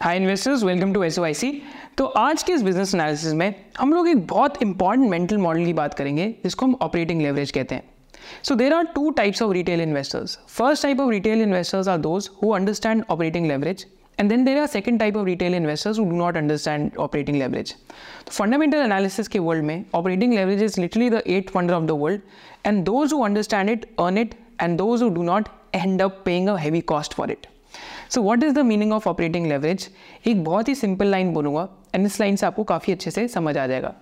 Hi investors welcome to S O I C तो आज के इस बिज़नेस एनालिसिस में हम लोग एक बहुत इंपॉर्टेंट मेंटल मॉडल की बात करेंगे, जिसको हम ऑपरेटिंग लेवरेज कहते हैं। So there are two types of retail investors first type of retail investors are those who understand operating leverage and then there are second type of retail investors who do not understand operating leverage तो fundamental analysis के world में operating leverage is literally the eighth wonder of the world and those who understand it earn it and those who do not end up paying a heavy cost for it so what is the meaning of operating leverage एक बहुत ही simple line बोलूँगा and इस line से आपको काफ़ी अच्छे से समझ आ जाएगा।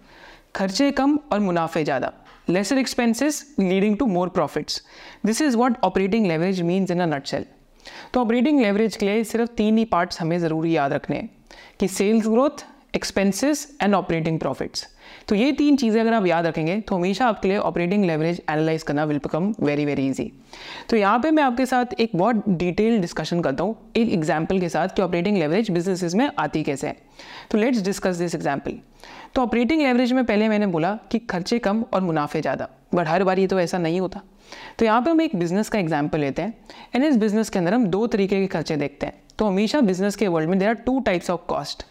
खर्चे कम और मुनाफे ज़्यादा। Expenses leading to more profits this is what operating leverage means in a nutshell तो ऑपरेटिंग लेवरेज के लिए सिर्फ़ तीन ही पार्ट्स हमें ज़रूरी याद रखने हैं, कि sales growth expenses and operating profits तो ये तीन चीज़ें अगर आप याद रखेंगे तो हमेशा आपके लिए ऑपरेटिंग लेवरेज एनालाइज करना will become very very easy तो यहाँ पे मैं आपके साथ एक बहुत डिटेल डिस्कशन करता हूँ, एक एग्ज़ाम्पल के साथ कि ऑपरेटिंग लेवरेज बिजनेसेस में आती कैसे है। तो लेट्स डिस्कस दिस एग्ज़ाम्पल तो ऑपरेटिंग लेवरेज में पहले मैंने बोला कि खर्चे कम और मुनाफे ज़्यादा बट हर बार ये तो ऐसा नहीं होता। तो यहाँ पे हम एक बिज़नेस का एग्ज़ाम्पल लेते हैं एंड इस बिज़नेस के अंदर हम दो तरीके के खर्चे देखते हैं। तो हमेशा बिज़नेस के वर्ल्ड में there are two types of cost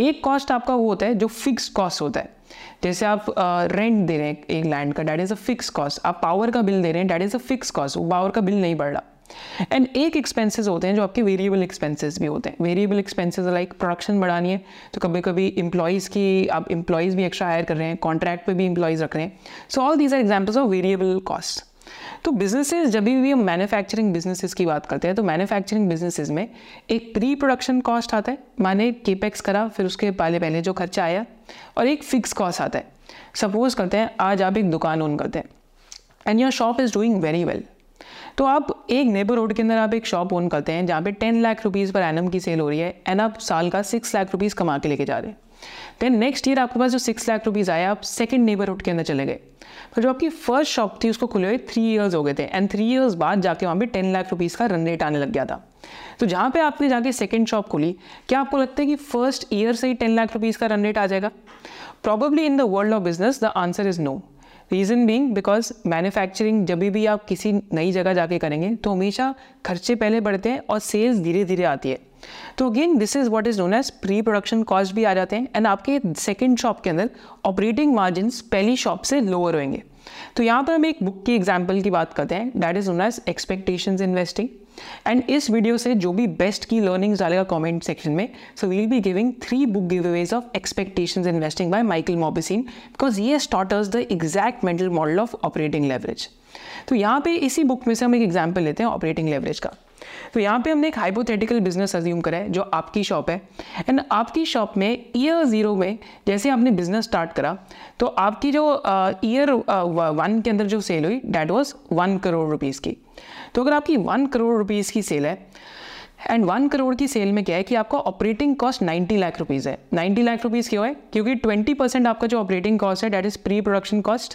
एक कॉस्ट आपका वो होता है जो फिक्स कॉस्ट होता है। जैसे आप रेंट दे रहे हैं एक लैंड का that is a fix cost आप पावर का बिल दे रहे हैं that is a fix cost वो पावर का बिल नहीं बढ़ रहा। एंड एक एक्सपेंसेस होते हैं जो आपके वेरिएबल एक्सपेंसेस भी होते हैं। वेरिएबल एक्सपेंसेस लाइक प्रोडक्शन बढ़ानी है तो कभी कभी इंप्लॉइज़ की, आप इंप्लॉइज़ भी एक्स्ट्रा हायर कर रहे हैं कॉन्ट्रैक्ट पे भी इंप्लॉइज़ रख रहे हैं। So all these are examples of variable cost तो बिजनेसेस जब भी हम मैन्युफैक्चरिंग बिजनेसेस की बात करते हैं तो मैन्युफैक्चरिंग बिजनेसेस में एक प्री प्रोडक्शन कॉस्ट आता है, माने केपेक्स करा, फिर उसके पहले पहले जो खर्चा आया, और एक फिक्स कॉस्ट आता है। सपोज़ करते हैं, आज आप एक दुकान ओन करते हैं and your shop is doing very well तो आप एक नेबरहुड के अंदर आप एक शॉप ओन करते हैं, जहाँ पे ten lakh rupees per annum की सेल हो रही है एंड आप साल का सिक्स लाख रुपीज़ कमा के लेके जा रहे हैं। देन नेक्स्ट ईयर आपके पास जो सिक्स लाख रुपीज़ आया आप सेकंड नेबरहुड के अंदर चले गए। पर जो आपकी फ़र्स्ट शॉप थी, उसको खुले हुए थ्री ईयर्स हो गए थे। एंड थ्री ईयर्स बाद जाके वहाँ पे टेन लाख रुपीज़ का रन रेट आने लग गया था। तो जहाँ पे आपने जाके सेकंड शॉप खोली, क्या आपको लगता है कि फ़र्स्ट ईयर से ही टेन लाख रुपीज़ का रन रेट आ जाएगा? Probably in the world of business the answer is no reason being because manufacturing जब भी आप किसी नई जगह जाके करेंगे तो हमेशा खर्चे पहले बढ़ते हैं और सेल्स धीरे धीरे आती है। तो again this is what is known as pre production cost भी आ जाते हैं एंड आपके सेकेंड शॉप के अंदर ऑपरेटिंग मार्जिन पहली शॉप से लोअर होंगे तो यहाँ पर हम एक बुक की एग्ज़ाम्पल की बात करते हैं that is known as expectation investing and इस वीडियो से जो भी बेस्ट की लर्निंग्स डालेगा कमेंट सेक्शन में so we'll be giving three book giveaways of expectations investing by Michael Mauboussin because ये starters the exact mental model of operating leverage तो यहाँ पे इसी बुक में से हम एक एग्ज़ाम्पल लेते हैं ऑपरेटिंग लेवरेज का। तो यहाँ पे हमने एक हाइपोथेटिकल बिज़नेस अज्यूम करा है, जो आपकी शॉप है। एंड आपकी शॉप में ईयर ज़ीरो में जैसे आपने बिज़नेस स्टार्ट करा तो आपकी जो ईयर वन के अंदर जो सेल हुई that was one crore rupees की। तो अगर आपकी वन करोड़ रुपीज़ की सेल है एंड वन करोड़ की सेल में क्या है कि आपका operating cost ninety lakh rupees है। नाइन्टी लाख रुपीज़ क्यों है? क्योंकि ट्वेंटी परसेंट आपका जो ऑपरेटिंग कॉस्ट है that is pre production cost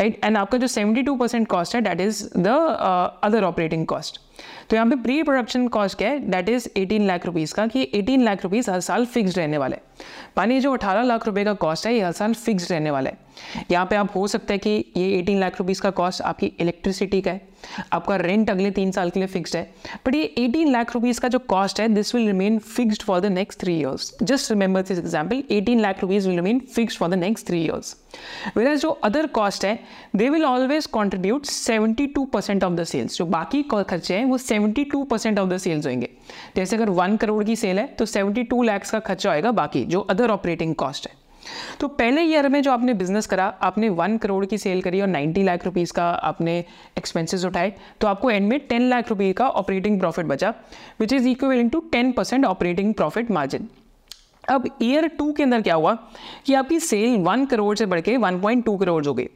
right and आपका जो सेवेंटी टू परसेंट कॉस्ट है that is the other operating cost तो यहाँ पे प्री प्रोडक्शन कॉस्ट क्या है? दैट इज़ 18 लाख रुपीज़ का कि 18 लाख रुपीज़ हर साल फिक्स रहने वाले मानिए जो 18 लाख रुपए का कॉस्ट है, ये हर साल फिक्स रहने वाला है। यहाँ पे आप हो सकता है कि ये 18 लाख रुपीज़ का कॉस्ट आपकी इलेक्ट्रिसिटी का है, आपका रेंट अगले तीन साल के लिए फिक्स्ड है। बट ये 18 लाख रुपीज़ का जो कॉस्ट है this will remain fixed for the next three years just remember this example 18 lakh rupees will remain fixed for the next three years where जो अदर कॉस्ट है they will always contribute 72 percent of the sales जो बाकी खर्चे हैं, वो 72 percent of the sales होंगे। जैसे अगर वन करोड़ की सेल है तो 72 लैक्स का खर्चा होएगा बाकी, जो अदर ऑपरेटिंग कॉस्ट है। तो पहले ईयर में जो आपने बिज़नेस करा, आपने वन करोड़ की सेल करी और नाइन्टी लाख रुपीज़ का आपने एक्सपेंसेस उठाए तो आपको एंड में टेन लाख रुपये का ऑपरेटिंग प्रॉफिट बचा which is equal to ten percent operating profit margin अब ईयर टू के अंदर क्या हुआ कि आपकी सेल वन करोड़ से बढ़ के वन पॉइंट टू करोड़ हो गई।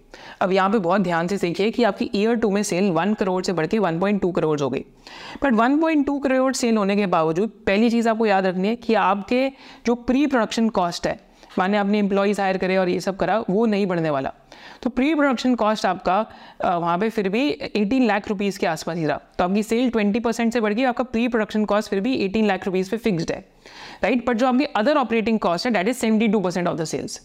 अब यहाँ पे बहुत ध्यान से सीखिए कि आपकी ईयर टू में सेल वन करोड़ से बढ़ के वन पॉइंट टू करोड़ हो गई। But one point two crore sale होने के बावजूद पहली चीज़ आपको याद रखनी है कि आपके जो प्री प्रोडक्शन कॉस्ट है, माने आपने एम्प्लॉयज़ हायर करे और ये सब करा, वो नहीं बढ़ने वाला। तो प्री प्रोडक्शन कॉस्ट आपका वहाँ पे फिर भी 18 लाख रुपीज़ के आसपास ही रहा। तो आपकी सेल 20 परसेंट से बढ़ गई, आपका प्री प्रोडक्शन कॉस्ट फिर भी 18 लाख रुपीज़ पे फिक्स्ड है। राइट बट जो आपकी अदर ऑपरेटिंग कॉस्ट है that is seventy two percent of the sales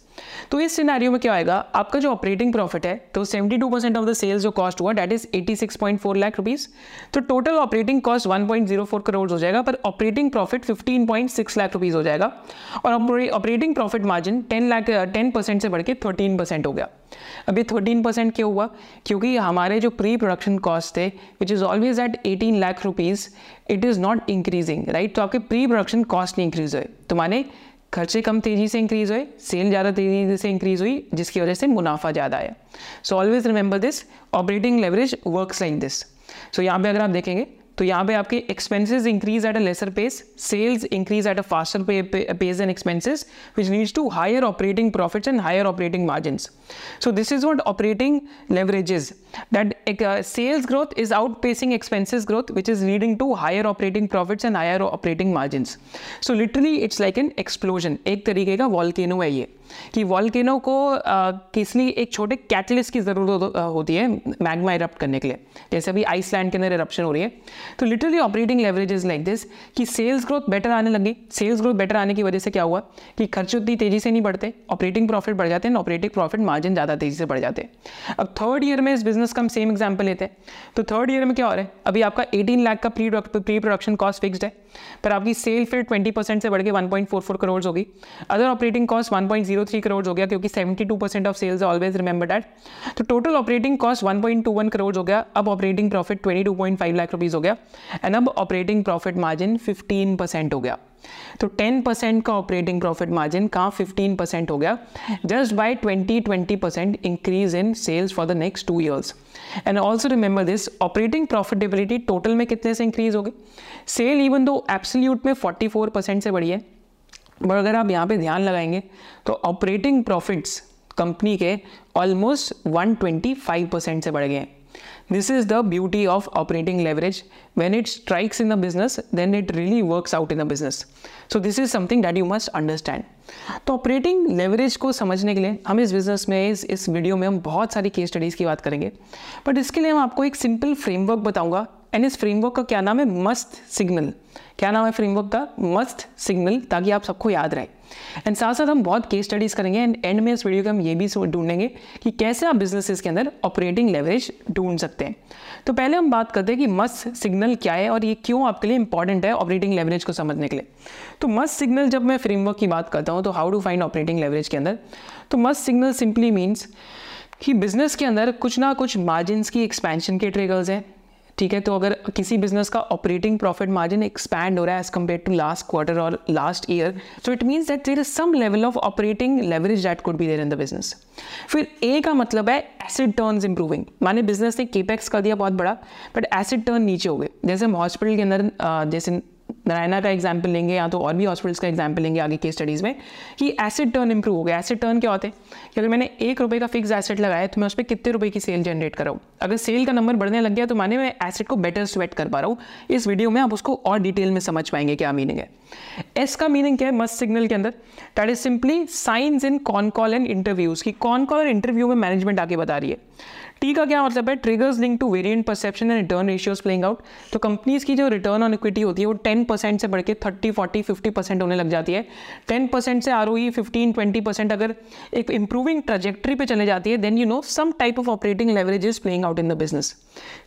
तो इस सिनारियो में क्या आएगा? आपका जो ऑपरेटिंग प्रॉफिट है तो seventy two percent of the sales जो कॉस्ट हुआ that is eighty six point four lakh rupees तो total operating cost one point zero four crore हो जाएगा, पर operating profit fifteen point six lakh rupees हो जाएगा. और operating profit margin ten lakh ten percent से बढ़ के थर्टीन परसेंट हो गया. अभी थर्टीन परसेंट क्यों हुआ? क्योंकि हमारे जो प्री प्रोडक्शन कॉस्ट थे which is always at eighteen lakh rupees it is not increasing right तो आपके प्री प्रोडक्शन कॉस्ट नहीं इंक्रीज हुए। तो माने खर्चे कम तेज़ी से इंक्रीज हुए सेल ज़्यादा तेज़ी से इंक्रीज हुई, जिसकी वजह से मुनाफा ज़्यादा आया। So always remember this operating leverage works like this so यहाँ पे अगर आप देखेंगे तो यहाँ पे आपके expenses increase at a lesser pace sales increase at a faster pace and expenses which leads to higher operating profits and higher operating margin so this is what operating leverages that sales growth is outpacing expenses growth which is leading to higher operating profits and higher operating margin so literally it's like an explosion एक तरीके का volcano है ये। कि volcano को किस एक छोटे कैटलिस्ट की ज़रूरत होती है मैग्मा इरप्ट करने के लिए। जैसे अभी आइसलैंड के अंदर इरप्शन हो रही है। तो literally operating leverage is like this कि सेल्स ग्रोथ बेटर आने लगी। सेल्स ग्रोथ बेटर आने की वजह से क्या हुआ कि खर्च उतनी तेज़ी से नहीं बढ़ते। ऑपरेटिंग प्रॉफिट बढ़ जाते हैं ऑपरेटिंग प्रॉफिट मार्जिन ज़्यादा तेज़ी से बढ़ जाते हैं। अब थर्ड ईयर में इस बिज़नेस का हम सेम एग्ज़ाम्पल लेते हैं। तो थर्ड ईयर में क्या हो रहा है? अभी आपका एटीन लाख का pre pre production cost fixed है। पर आपकी सेल फिर ट्वेंटी परसेंट से बढ़ के one point four four crore होगी। Other operating cost one point zero three crore हो गया, क्योंकि seventy two percent of sales always remember that तो total operating cost one point two one crore हो गया, अब operating profit twenty two point five lakh rupees हो गया and अब operating profit margin fifteen percent हो गया. तो 10 परसेंट का ऑपरेटिंग प्रॉफिट मार्जिन कहाँ 15 परसेंट हो गया? Just by 20 20 percent increase in sales for the next two years and also remember this operating profitability total में कितने से इंक्रीज हो गई? सेल इवन दो एब्सोल्यूट में 44 परसेंट से बढ़ी है बट अगर आप यहाँ पे ध्यान लगाएँगे तो ऑपरेटिंग प्रॉफिट्स कंपनी के ऑलमोस्ट 125 परसेंट से बढ़ गए हैं। This is the beauty of operating leverage when it strikes in the business then it really works out in the business so this is something that you must understand तो operating leverage को समझने के लिए हम इस business में, इस इस वीडियो में हम बहुत सारी केस स्टडीज़ की बात करेंगे। बट इसके लिए हम आपको एक सिंपल फ्रेमवर्क बताऊँगा। एंड इस फ्रेमवर्क का क्या नाम है? मस्त सिग्नल क्या नाम है फ्रेमवर्क का? मस्त सिग्नल ताकि आप सबको याद रहे। एंड साथ साथ हम बहुत केस स्टडीज़ करेंगे एंड एंड में इस वीडियो के हम ये भी ढूंढेंगे कि कैसे आप बिजनेसेस के अंदर ऑपरेटिंग लेवरेज ढूंढ सकते हैं। तो पहले हम बात करते हैं कि मस्त सिग्नल क्या है, और ये क्यों आपके लिए इंपॉर्टेंट है ऑपरेटिंग लेवरेज को समझने के लिए। तो मस्त सिग्नल जब मैं फ्रेमवर्क की बात करता हूँ तो how to find operating leverage के अंदर? तो मस्त सिग्नल सिंपली मीन्स कि बिज़नेस के अंदर कुछ ना कुछ मार्जिन की एक्सपेंशन के ट्रिगर्स हैं। ठीक है तो अगर किसी बिज़नेस का ऑपरेटिंग प्रॉफिट मार्जिन एक्सपैंड हो रहा है as compared to last quarter और last year so it means that there is some level of operating leverage that could be there in the business फिर ए का मतलब है एसिड टर्न इंप्रूविंग माने business ने केपेक्स कर दिया बहुत बड़ा बट एसिड टर्न नीचे हो गए. जैसे हम हॉस्पिटल के अंदर जैसे नारायणा का एग्ज़ाम्पल लेंगे, या तो और भी हॉस्पिटल्स का एग्ज़ाम्पल लेंगे आगे के स्टडीज़ में, कि एसिड टर्न इंप्रूव हो गया। एसिड टर्न क्या होते हैं? कि अगर मैंने एक रुपये का फिक्स एसिड लगाया तो मैं उस पर कितने रुपये की सेल जनरेट कर रहा हूँ? अगर सेल का नंबर बढ़ने लग गया तो माने मैं एसिड को बेटर स्वेट कर पा रहा हूँ। इस वीडियो में आप उसको और डिटेल में समझ पाएँगे क्या मीनिंग है। एस का मीनिंग क्या है? मस्ट सिग्नल के अंदर। That is simply signs in con call and interviews की कॉन कॉल और इंटरव्यू में मैनेजमेंट आगे बता रही है। टी का क्या मतलब है? Triggers link to variant perception and return ratios playing out तो कंपनीज़ की जो रिटर्न ऑन इक्विटी होती है, वो टेन परसेंट से बढ़ के थर्टी फोर्टी फिफ्टी परसेंट होने लग जाती है। टेन परसेंट से R O E fifteen twenty percent अगर एक इंप्रूविंग ट्रजेक्ट्री पे चले जाती है then you know some type of operating leverage is playing out in the business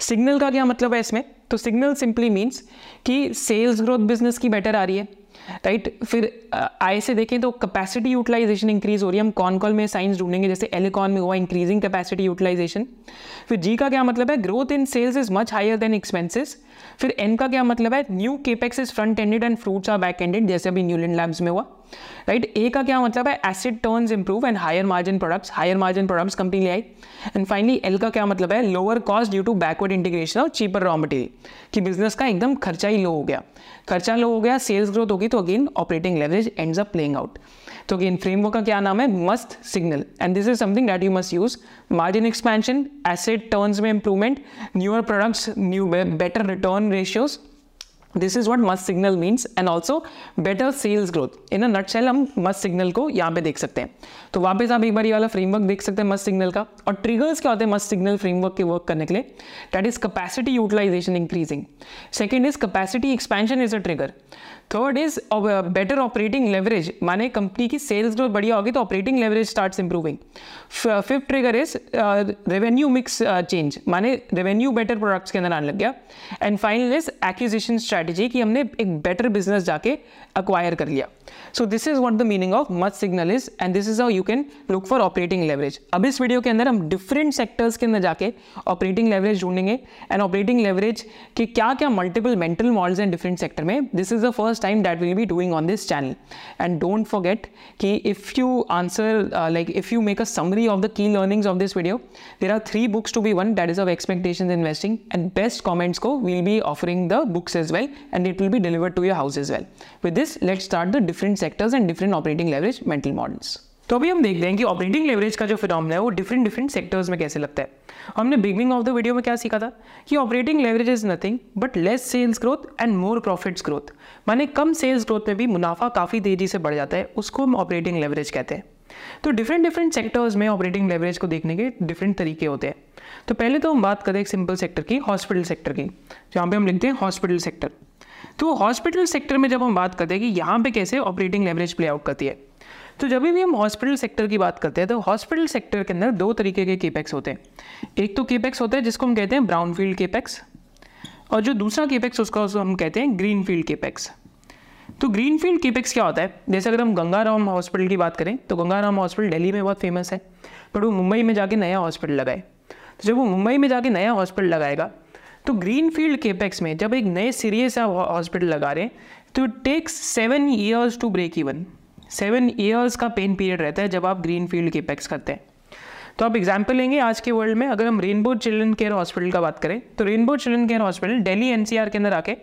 signal का क्या मतलब है इसमें? तो सिग्नल सिंपली मीन्स कि सेल्स ग्रोथ बिज़नेस की बेटर आ रही है। राइट? फिर आय से देखें तो कैपेसिटी यूटिलाइजेशन इंक्रीज हो रही है। हम कॉन कॉल में साइंस ढूंढेंगे, जैसे एलिकॉन में हुआ इंक्रीजिंग कैपेसिटी यूटिलाइजेशन फिर जी का क्या मतलब है? Growth in sales is much higher than expenses फिर एन का क्या मतलब है? New capex is front ended and fruits are back ended जैसे अभी न्यूलैंड लैब्स में हुआ। राइट ए का क्या मतलब है? Asset turns improve and higher margin products higher margin products company ले आई. एंड फाइनली एल का क्या मतलब है? Lower cost due to backward integration और चीपर रॉ मटेरियल कि बिज़नेस का एकदम खर्चा ही लो हो गया. खर्चा लो हो गया सेल्स ग्रोथ होगी तो again operating leverage ends up playing out तो अगेन फ्रेमवर्क का क्या नाम है? Must signal and this is something that you must use margin expansion asset turns में improvement newer products new better return ratios this is what must signal means and also better sales growth in a nutshell हम must signal को यहाँ पे देख सकते हैं। तो वापस आप एक बार ये वाला फ्रेमवर्क देख सकते हैं मस्ट सिग्नल का। और ट्रिगर्स क्या होते हैं मस्ट सिग्नल फ्रेमवर्क के वर्क करने के लिए? That is capacity utilization increasing second is capacity expansion is a trigger third is better operating leverage माने कंपनी की सेल्स ग्रोथ बढ़िया होगी तो operating leverage starts improving fifth trigger is revenue mix change माने revenue better products के अंदर आने लग गया. And final is acquisition strategy कि हमने एक बेटर बिज़नेस जाके अक्वायर कर लिया. So this is what the meaning of much signal is and this is how you can look for operating leverage अब इस वीडियो के अंदर हम डिफरेंट सेक्टर्स के अंदर जाके ऑपरेटिंग लेवरेज ढूंढेंगे एंड ऑपरेटिंग लेवरेज के क्या क्या मल्टीपल मेंटल मॉडल्स हैं डिफरेंट सेक्टर में this is the first time that we'll be doing on this channel and don't forget कि if you answer uh, like if you make a summary of the key learnings of this video there are three books to be won that is of expectations investing and best comments को we'll be offering the books as well and it will be delivered to your house as well with this let's start the different sectors and different operating leverage mental models तो अभी हम देख रहे हैं कि operating leverage का जो phenomena है, वो डिफरेंट डिफरेंट सेक्टर्स में कैसे लगता है। हमने बिगनिंग ऑफ़ द वीडियो में क्या सीखा था? कि operating leverage is nothing but less sales growth and more profits growth माने कम सेल्स ग्रोथ में भी मुनाफा काफ़ी तेज़ी से बढ़ जाता है, उसको हम ऑपरेटिंग लेवरेज कहते हैं। तो डिफरेंट डिफरेंट सेक्टर्स में ऑपरेटिंग लेवरेज को देखने के डिफरेंट तरीके होते हैं। तो पहले तो हम बात करें एक सिंपल सेक्टर की हॉस्पिटल सेक्टर की। जहाँ पे हम लिखते हैं हॉस्पिटल सेक्टर तो हॉस्पिटल सेक्टर में जब हम बात करते हैं कि यहाँ पे कैसे ऑपरेटिंग लेवरेज प्ले आउट करती है तो जब भी हम हॉस्पिटल सेक्टर की बात करते हैं तो हॉस्पिटल सेक्टर के अंदर दो तरीके के केपेक्स होते हैं। एक तो केपेक्स होता है जिसको हम कहते हैं ब्राउन फ़ील्ड केपेक्स और जो दूसरा केपेक्स उसका हम कहते हैं ग्रीन फ़ील्ड केपेक्स तो ग्रीन फ़ील्ड केपेक्स क्या होता है? जैसे अगर हम गंगाराम हॉस्पिटल की बात करें तो गंगाराम हॉस्पिटल दिल्ली में बहुत फ़ेमस है बट वो मुंबई में जाके नया हॉस्पिटल लगाए। तो जब वो मुंबई में जाके नया हॉस्पिटल लगाएगा तो ग्रीन फ़ील्ड केपेक्स में जब एक नए सीरियस से हॉस्पिटल लगा रहे हैं तो it takes seven years to break even seven years का पेन पीरियड रहता है जब आप ग्रीन फ़ील्ड केपेक्स करते हैं। तो आप एग्ज़ाम्पल लेंगे आज के वर्ल्ड में, अगर हम रेनबो चिल्ड्रन केयर हॉस्पिटल का बात करें तो rainbow children care hospital Delhi NCR के अंदर आके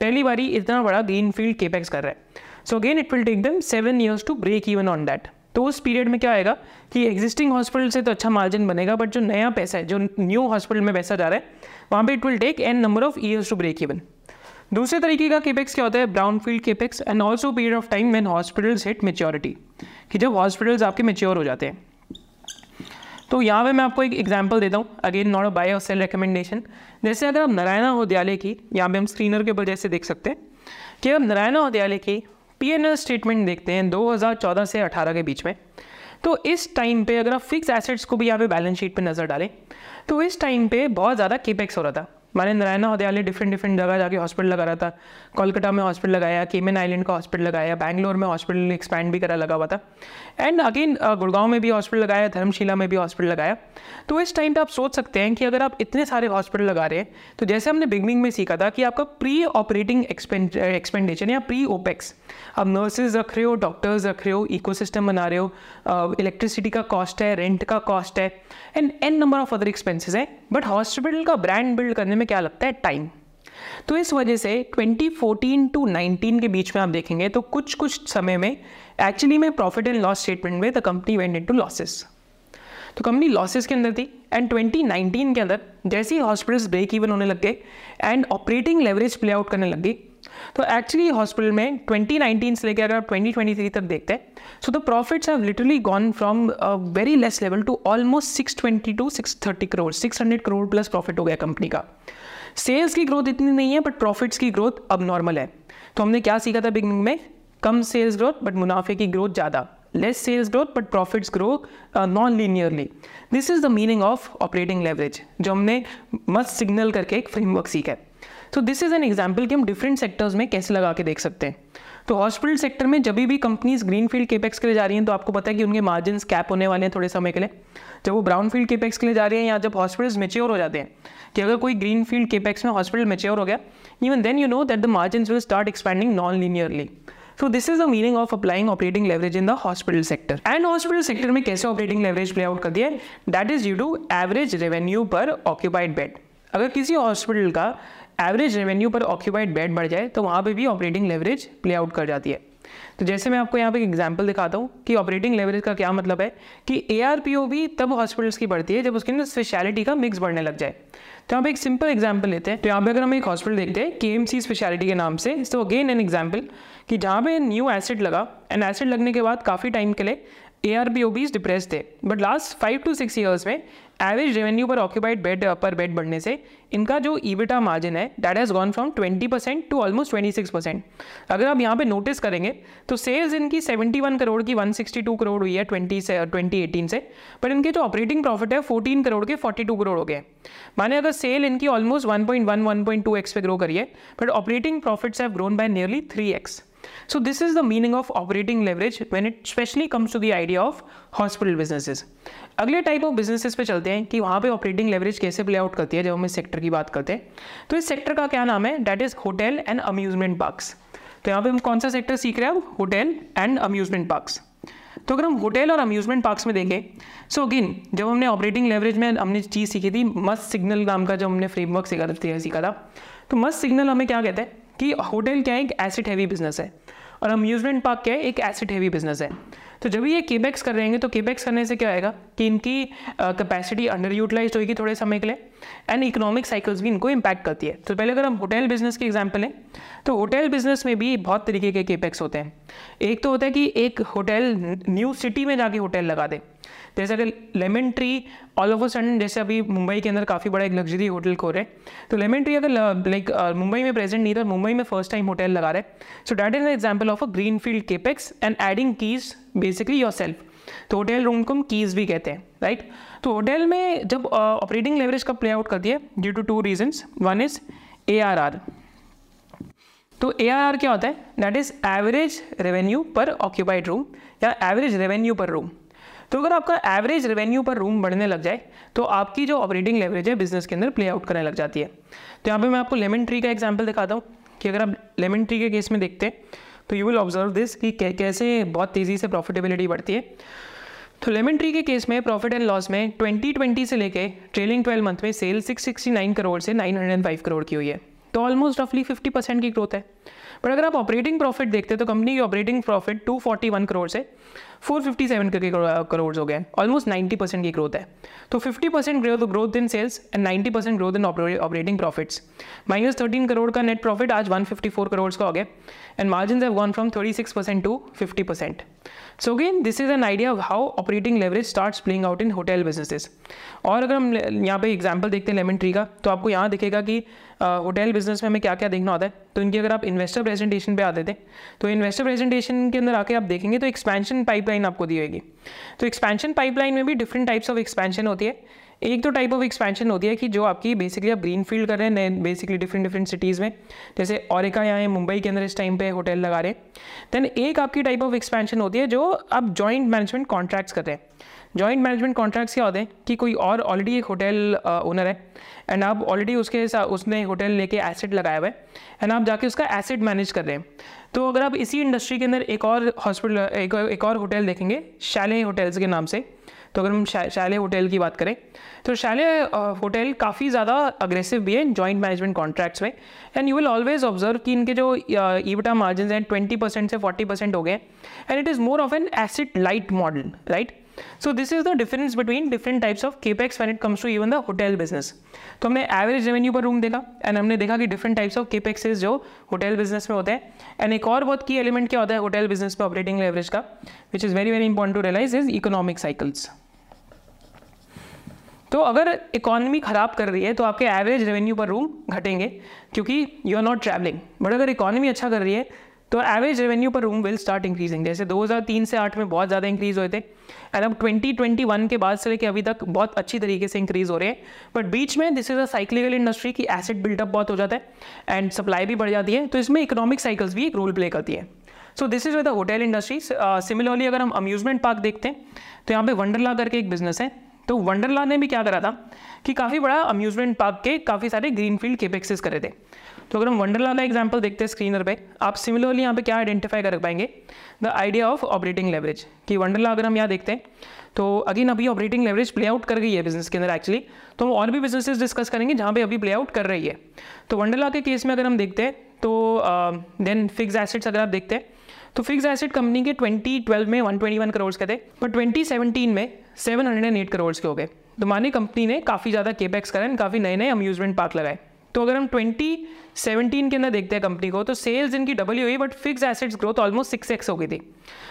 पहली बारी इतना बड़ा ग्रीन फ़ील्ड केपेक्स कर रहा है। So again it will take them seven years to break even on that तो उस पीरियड में क्या आएगा कि एग्जिस्टिंग हॉस्पिटल से तो अच्छा मार्जिन बनेगा बट जो नया पैसा है, जो न्यू हॉस्पिटल में पैसा जा रहा है, वहाँ पे it will take N number of years to break even दूसरे तरीके का केपेक्स क्या होता है? Brownfield capex and also period of time when hospitals hit maturity कि जब हॉस्पिटल्स आपके मेच्योर हो जाते हैं। तो यहाँ पे मैं आपको एक एग्जांपल देता हूँ अगेन नॉट अ बाय और सेल रिकमेंडेशन जैसे अगर आप नारायणा विद्यालय की, यहाँ पे हम स्क्रीनर के ऊपर जैसे देख सकते हैं, कि अब नारायणा विद्यालय की पी स्टेटमेंट देखते हैं 2014 से 18 के बीच में। तो इस टाइम पे अगर आप फिक्स एसेट्स को भी यहाँ पे बैलेंस शीट पे नज़र डालें तो इस टाइम पे बहुत ज़्यादा केपेक्स हो रहा था। मैंने नारायणा हौदयालय डिफरेंट डिफरेंट जगह जाके हॉस्पिटल लगा रहा था। कोलकाता में हॉस्पिटल लगाया केमन आइलैंड का हॉस्पिटल लगाया बैंगलोर में हॉस्पिटल एक्सपैंड भी करा, लगा हुआ था। एंड अगेन गुड़गांव में भी हॉस्पिटल लगाया, धर्मशिला में भी हॉस्पिटल लगाया। तो इस टाइम पर आप सोच सकते हैं कि अगर आप इतने सारे हॉस्पिटल लगा रहे हैं तो जैसे हमने बिगनिंग में सीखा था कि आपका प्री ऑपरेटिंग एक्सपेंडिचर या प्री ओपेक्स आप नर्सेज रख रहे हो डॉक्टर्स रख रहे हो इको बना रहे हो इलेक्ट्रिसिटी का कॉस्ट है रेंट का कॉस्ट है and N number of other expenses हैं। बट हॉस्पिटल का ब्रांड बिल्ड करने में क्या लगता है? टाइम तो इस वजह से 2014 टू 19 के बीच में आप देखेंगे तो कुछ कुछ समय में एक्चुअली में प्रॉफिट एंड लॉस स्टेटमेंट में the company went into losses तो कंपनी लॉसेस के अंदर थी एंड 2019 के अंदर जैसे ही हॉस्पिटल्स ब्रेक इवन होने लग गए and operating leverage play out करने लग गई तो एक्चुअली हॉस्पिटल में 2019 से लेकर अगर आप 2023 तक देखते हैं so the profits have literally gone from very less level to almost 620 to 630 crore 600 crore plus profit हो गया कंपनी का। सेल्स की ग्रोथ इतनी नहीं है बट प्रॉफिट्स की ग्रोथ अब नॉर्मल है। तो हमने क्या सीखा था बिगनिंग में? कम सेल्स ग्रोथ बट मुनाफे की ग्रोथ ज़्यादा। Less sales growth but profits grow non linearly this is the meaning of operating leverage जो हमने मस्ट सिग्नल करके एक फ्रेमवर्क सीखा है। तो दिस इज़ एन एग्ज़ाम्पल कि हम डिफरेंट सेक्टर्स में कैसे लगा के देख सकते हैं। तो हॉस्पिटल सेक्टर में जब भी कंपनीज़ ग्रीन फ़ील्ड केपेक्स के लिए जा रही हैं तो आपको पता है कि उनके मार्जिन कैप होने वाले हैं थोड़े समय के लिए। जब वो ब्राउन फ़ील्ड केपेक्स के लिए जा रही हैं या जब हॉस्पिटल्स मेच्योर हो जाते हैं, कि अगर कोई ग्रीन फ़ील्ड केपेक्स में हॉस्पिटल मेच्योर हो गया even then you know that the margin will start expending non linearly so this is the meaning of applying operating leverage in the hospital sector and hospital sector में कैसे operating leverage play out कर दिया है? That is due to average revenue per occupied bed. अगर किसी hospital का average revenue per occupied bed बढ़ जाए तो वहाँ पर भी ऑपरेटिंग लेवरेज प्ले आउट कर जाती है। तो जैसे मैं आपको यहाँ पे एक एग्जांपल दिखाता हूँ कि ऑपरेटिंग लेवरेज का क्या मतलब है कि ए भी तब हॉस्पिटल्स की बढ़ती है जब उसके अंदर स्पेशलिटी का मिक्स बढ़ने लग जाए। तो यहाँ पे एक सिंपल एग्ज़ाम्पल लेते हैं। तो यहाँ पे अगर हम एक हॉस्पिटल देखते हैं के एम सी स्पेशलिटी के नाम से तो अगेन एन एग्ज़ाम्पल कि जहाँ पे न्यू एसिड लगा एंड एसिड लगने के बाद काफ़ी टाइम के लिए ए आर बी ओ बीज डिप्रेस थे। But last five to six years में average revenue per occupied bed per bed बढ़ने से, इनका जो ईबिटा मार्जिन है that has gone from 20 percent to almost 26 percent अगर आप यहाँ पे नोटिस करेंगे तो सेल्स इनकी 71 करोड़ की 162 करोड़ हुई है 20 से 2018 से। बट इनके जो ऑपरेटिंग प्रॉफिट है 14 करोड़ के 42 करोड़ हो गए। माने अगर सेल इनकी ऑलमोस्ट 1.1 1.2 एक्स पे ग्रो करिए but operating profits have grown by nearly three x So this is the meaning of operating leverage when it especially comes to the idea of hospital businesses. अगले type of businesses पे चलते हैं कि वहाँ पे operating leverage कैसे play out करती है जब हम इस सेक्टर की बात करते हैं। तो इस सेक्टर का क्या नाम है? That is hotel and amusement parks तो यहाँ पे हम कौन सा सेक्टर सीख रहे हैं होटल एंड अम्यूजमेंट पार्क्स तो अगर हम होटल और अम्यूजमेंट पार्क्स में देखें सो अगेन जब हमने ऑपरेटिंग लेवरेज में हमने चीज़ सीखी थी मस्त सिग्नल नाम का जब हमने फ्रेमवर्क सीखा था सीखा था तो मस्त सिग्नल हमें क्या कहते हैं? कि होटल क्या है एक एसिड हैवी बिज़नेस है और अम्यूजमेंट पार्क क्या है एक एसिड हैवी बिज़नेस है। तो जब ये केबेक्स कर रहेंगे तो केबेक्स करने से क्या आएगा कि इनकी कैपेसिटी अंडर यूटिलाइज होगी थोड़े समय के लिए एंड इकोनॉमिक साइकिल्स भी इनको इम्पैक्ट करती है। तो पहले अगर हम होटल बिज़नेस की एग्ज़ाम्पल लें तो होटल बिज़नेस में भी बहुत तरीके के केपेक्स होते हैं। एक तो होता है कि एक होटल न्यू सिटी में जाके होटल लगा दे। जैसे अगर Lemon Tree all a sudden जैसे अभी मुंबई के अंदर काफ़ी बड़ा एक लग्जरी होटल खो रहे तो लेमन ट्री अगर लाइक मुंबई में प्रेजेंट नहीं था, मुंबई में फ़र्स्ट टाइम होटल लगा रहे so that is an example of a green field capex and adding keys basically yourself तो होटल रूम को हम कीज भी कहते हैं राइट तो होटल में जब ऑपरेटिंग लेवरेज का प्ले आउट करती है? Due to two reasons one is A R R तो ए आर आर क्या होता है? That is average revenue per occupied room या एवरेज रेवेन्यू पर रूम तो अगर आपका एवरेज रेवेन्यू पर रूम बढ़ने लग जाए तो आपकी जो ऑपरेटिंग लेवरेज है बिज़नेस के अंदर प्ले आउट करने लग जाती है। तो यहाँ पे मैं आपको लेमन ट्री का एग्ज़ाम्पल दिखाता हूँ कि अगर आप लेमन ट्री के केस में देखते हैं तो यू विल ऑब्ज़र्व दिस कि कैसे बहुत तेज़ी से प्रॉफिटेबिलिटी बढ़ती है। तो लेमन ट्री के केस में प्रॉफिट एंड लॉस में 2020 से लेके ट्रेलिंग 12 मंथ में सेल 669 करोड़ से 905 करोड़ की हुई है। तो ऑलमोस्ट रफली 50 परसेंट की ग्रोथ है। बट अगर आप ऑपरेटिंग प्रॉफिट देखते हैं तो कंपनी की ऑपरेटिंग प्रॉफिट 241 करोड़ से 457 करके करोड़ हो गए ऑलमोस्ट 90 परसेंट की ग्रोथ है। तो 50 percent growth in sales and 90 percent growth in operating profits minus thirteen crore का नेट प्रॉफिट आज 154 करोड़ का हो गया। And margin have gone from 36 percent to 50 percent so again this is an idea of how operating leverage start playing out in hotel businesses और अगर हम यहाँ पे एग्ज़ाम्पल देखते हैं लेमन ट्री का तो आपको यहाँ दिखेगा कि होटल uh, बिज़नेस में हमें क्या क्या देखना होता है। तो इनकी अगर आप इन्वेस्टर प्रेजेंटेशन पे आते थे तो इन्वेस्टर प्रेजेंटेशन के अंदर आके आप देखेंगे तो एक्सपेंशन पाइपलाइन आपको दी होगी। तो एक्सपेंशन पाइपलाइन में भी डिफरेंट टाइप्स ऑफ़ एक्सपेंशन होती है। एक तो टाइप ऑफ़ एक्सपेंशन होती है कि जो आपकी बेसिकली आप ग्रीन फ़ील्ड कर रहे हैं बेसिकली डिफरेंट डिफरेंट सिटीज़ में। जैसे औरिका यहाँ मुंबई के अंदर इस टाइम पे होटल लगा रहे हैं। देन एक आपकी टाइप ऑफ़ एक्सपेंशन होती है जो आप जॉइंट मैनेजमेंट कॉन्ट्रैक्ट्स कर रहे हैं। जॉइंट मैनेजमेंट कॉन्ट्रैक्ट्स क्या होते हैं कि कोई और ऑलरेडी एक होटल ओनर है एंड आप ऑलरेडी उसके उसने होटल लेके एसेट लगाया हुआ है एंड आप जाके उसका एसेट मैनेज कर रहे हैं। तो अगर आप इसी इंडस्ट्री के अंदर एक और हॉस्पिटल एक, एक और होटल देखेंगे शैले होटल्स के नाम से तो अगर हम शैले होटल की बात करें तो शैले होटल काफ़ी ज़्यादा अग्रेसिव भी है जॉइंट मैनेजमेंट कॉन्ट्रैक्ट्स में। And you will always observe कि इनके जो ईविटा मार्जिन हैं ट्वेंटी परसेंट से फोर्टी परसेंट हो गए and it is more of an asset light model right so this is the difference between different types of capex when it comes to even the hotel business तो हमने average revenue per room देखा and हमने देखा कि different types of केपेक्सेस जो hotel business में होते हैं। एंड एक और बहुत की एलिमेंट क्या होता है होटल बिज़नेस में ऑपरेटिंग लेवरेज का which is very very important to realise is economic cycles तो अगर इकोनॉमी ख़राब कर रही है तो आपके एवरेज रेवेन्यू पर रूम घटेंगे, क्योंकि you are not travelling but अगर इकोनॉमी अच्छा कर रही है तो average revenue per room will start increasing जैसे 2003 से 8 में बहुत ज़्यादा इंक्रीज हुए थे एंड अब 2021 के बाद से लेकर अभी तक बहुत अच्छी तरीके से इंक्रीज हो रहे हैं. बट बीच में this is a cyclical industry की एसिड बिल्टअप बहुत हो जाता है एंड सप्लाई भी बढ़ जाती है तो इसमें इकोनॉमिक साइकिल्स भी एक रोल प्ले करती है. So this is with the hotel industry similarly अगर हम अम्यूजमेंट पार्क देखते हैं तो यहाँ पे वंडरला करके एक बिज़नेस है तो वंडरला ने भी क्या करा था कि काफ़ी बड़ा अम्यूजमेंट पार्क के काफ़ी सारे ग्रीन फ़ील्ड केपेक्सेस करे थे। तो अगर हम वंडरला का एग्ज़ाम्पल देखते हैं स्क्रीनर पे, आप सिमिलरली यहाँ पे क्या आइडेंटिफाई कर पाएँगे? The idea of operating leverage कि वंडरला अगर हम यहाँ देखते हैं तो अगेन अभी ऑपरेटिंग लेवरेज प्ले आउट कर गई है बिज़नेस के अंदर एक्चुअली तो हम और भी बिजनेसेस डिस्कस करेंगे जहाँ पे अभी प्ले आउट कर रही है। तो वंडरला के केस में अगर हम देखते हैं तो देन फिक्स एसेट्स अगर आप देखते हैं तो फिक्स एसेट कंपनी के 2012 में 121 करोड़ के थे पर 2017 में 708 करोड़ के हो गए। तो माने कंपनी ने काफ़ी ज़्यादा केपैक्स करा काफ़ी नए नए अम्यूजमेंट पार्क लगाए। तो अगर हम 2017 के अंदर देखते हैं कंपनी को तो सेल्स इनकी डबल ही हुई but fix assets growth almost six x हो गई थी।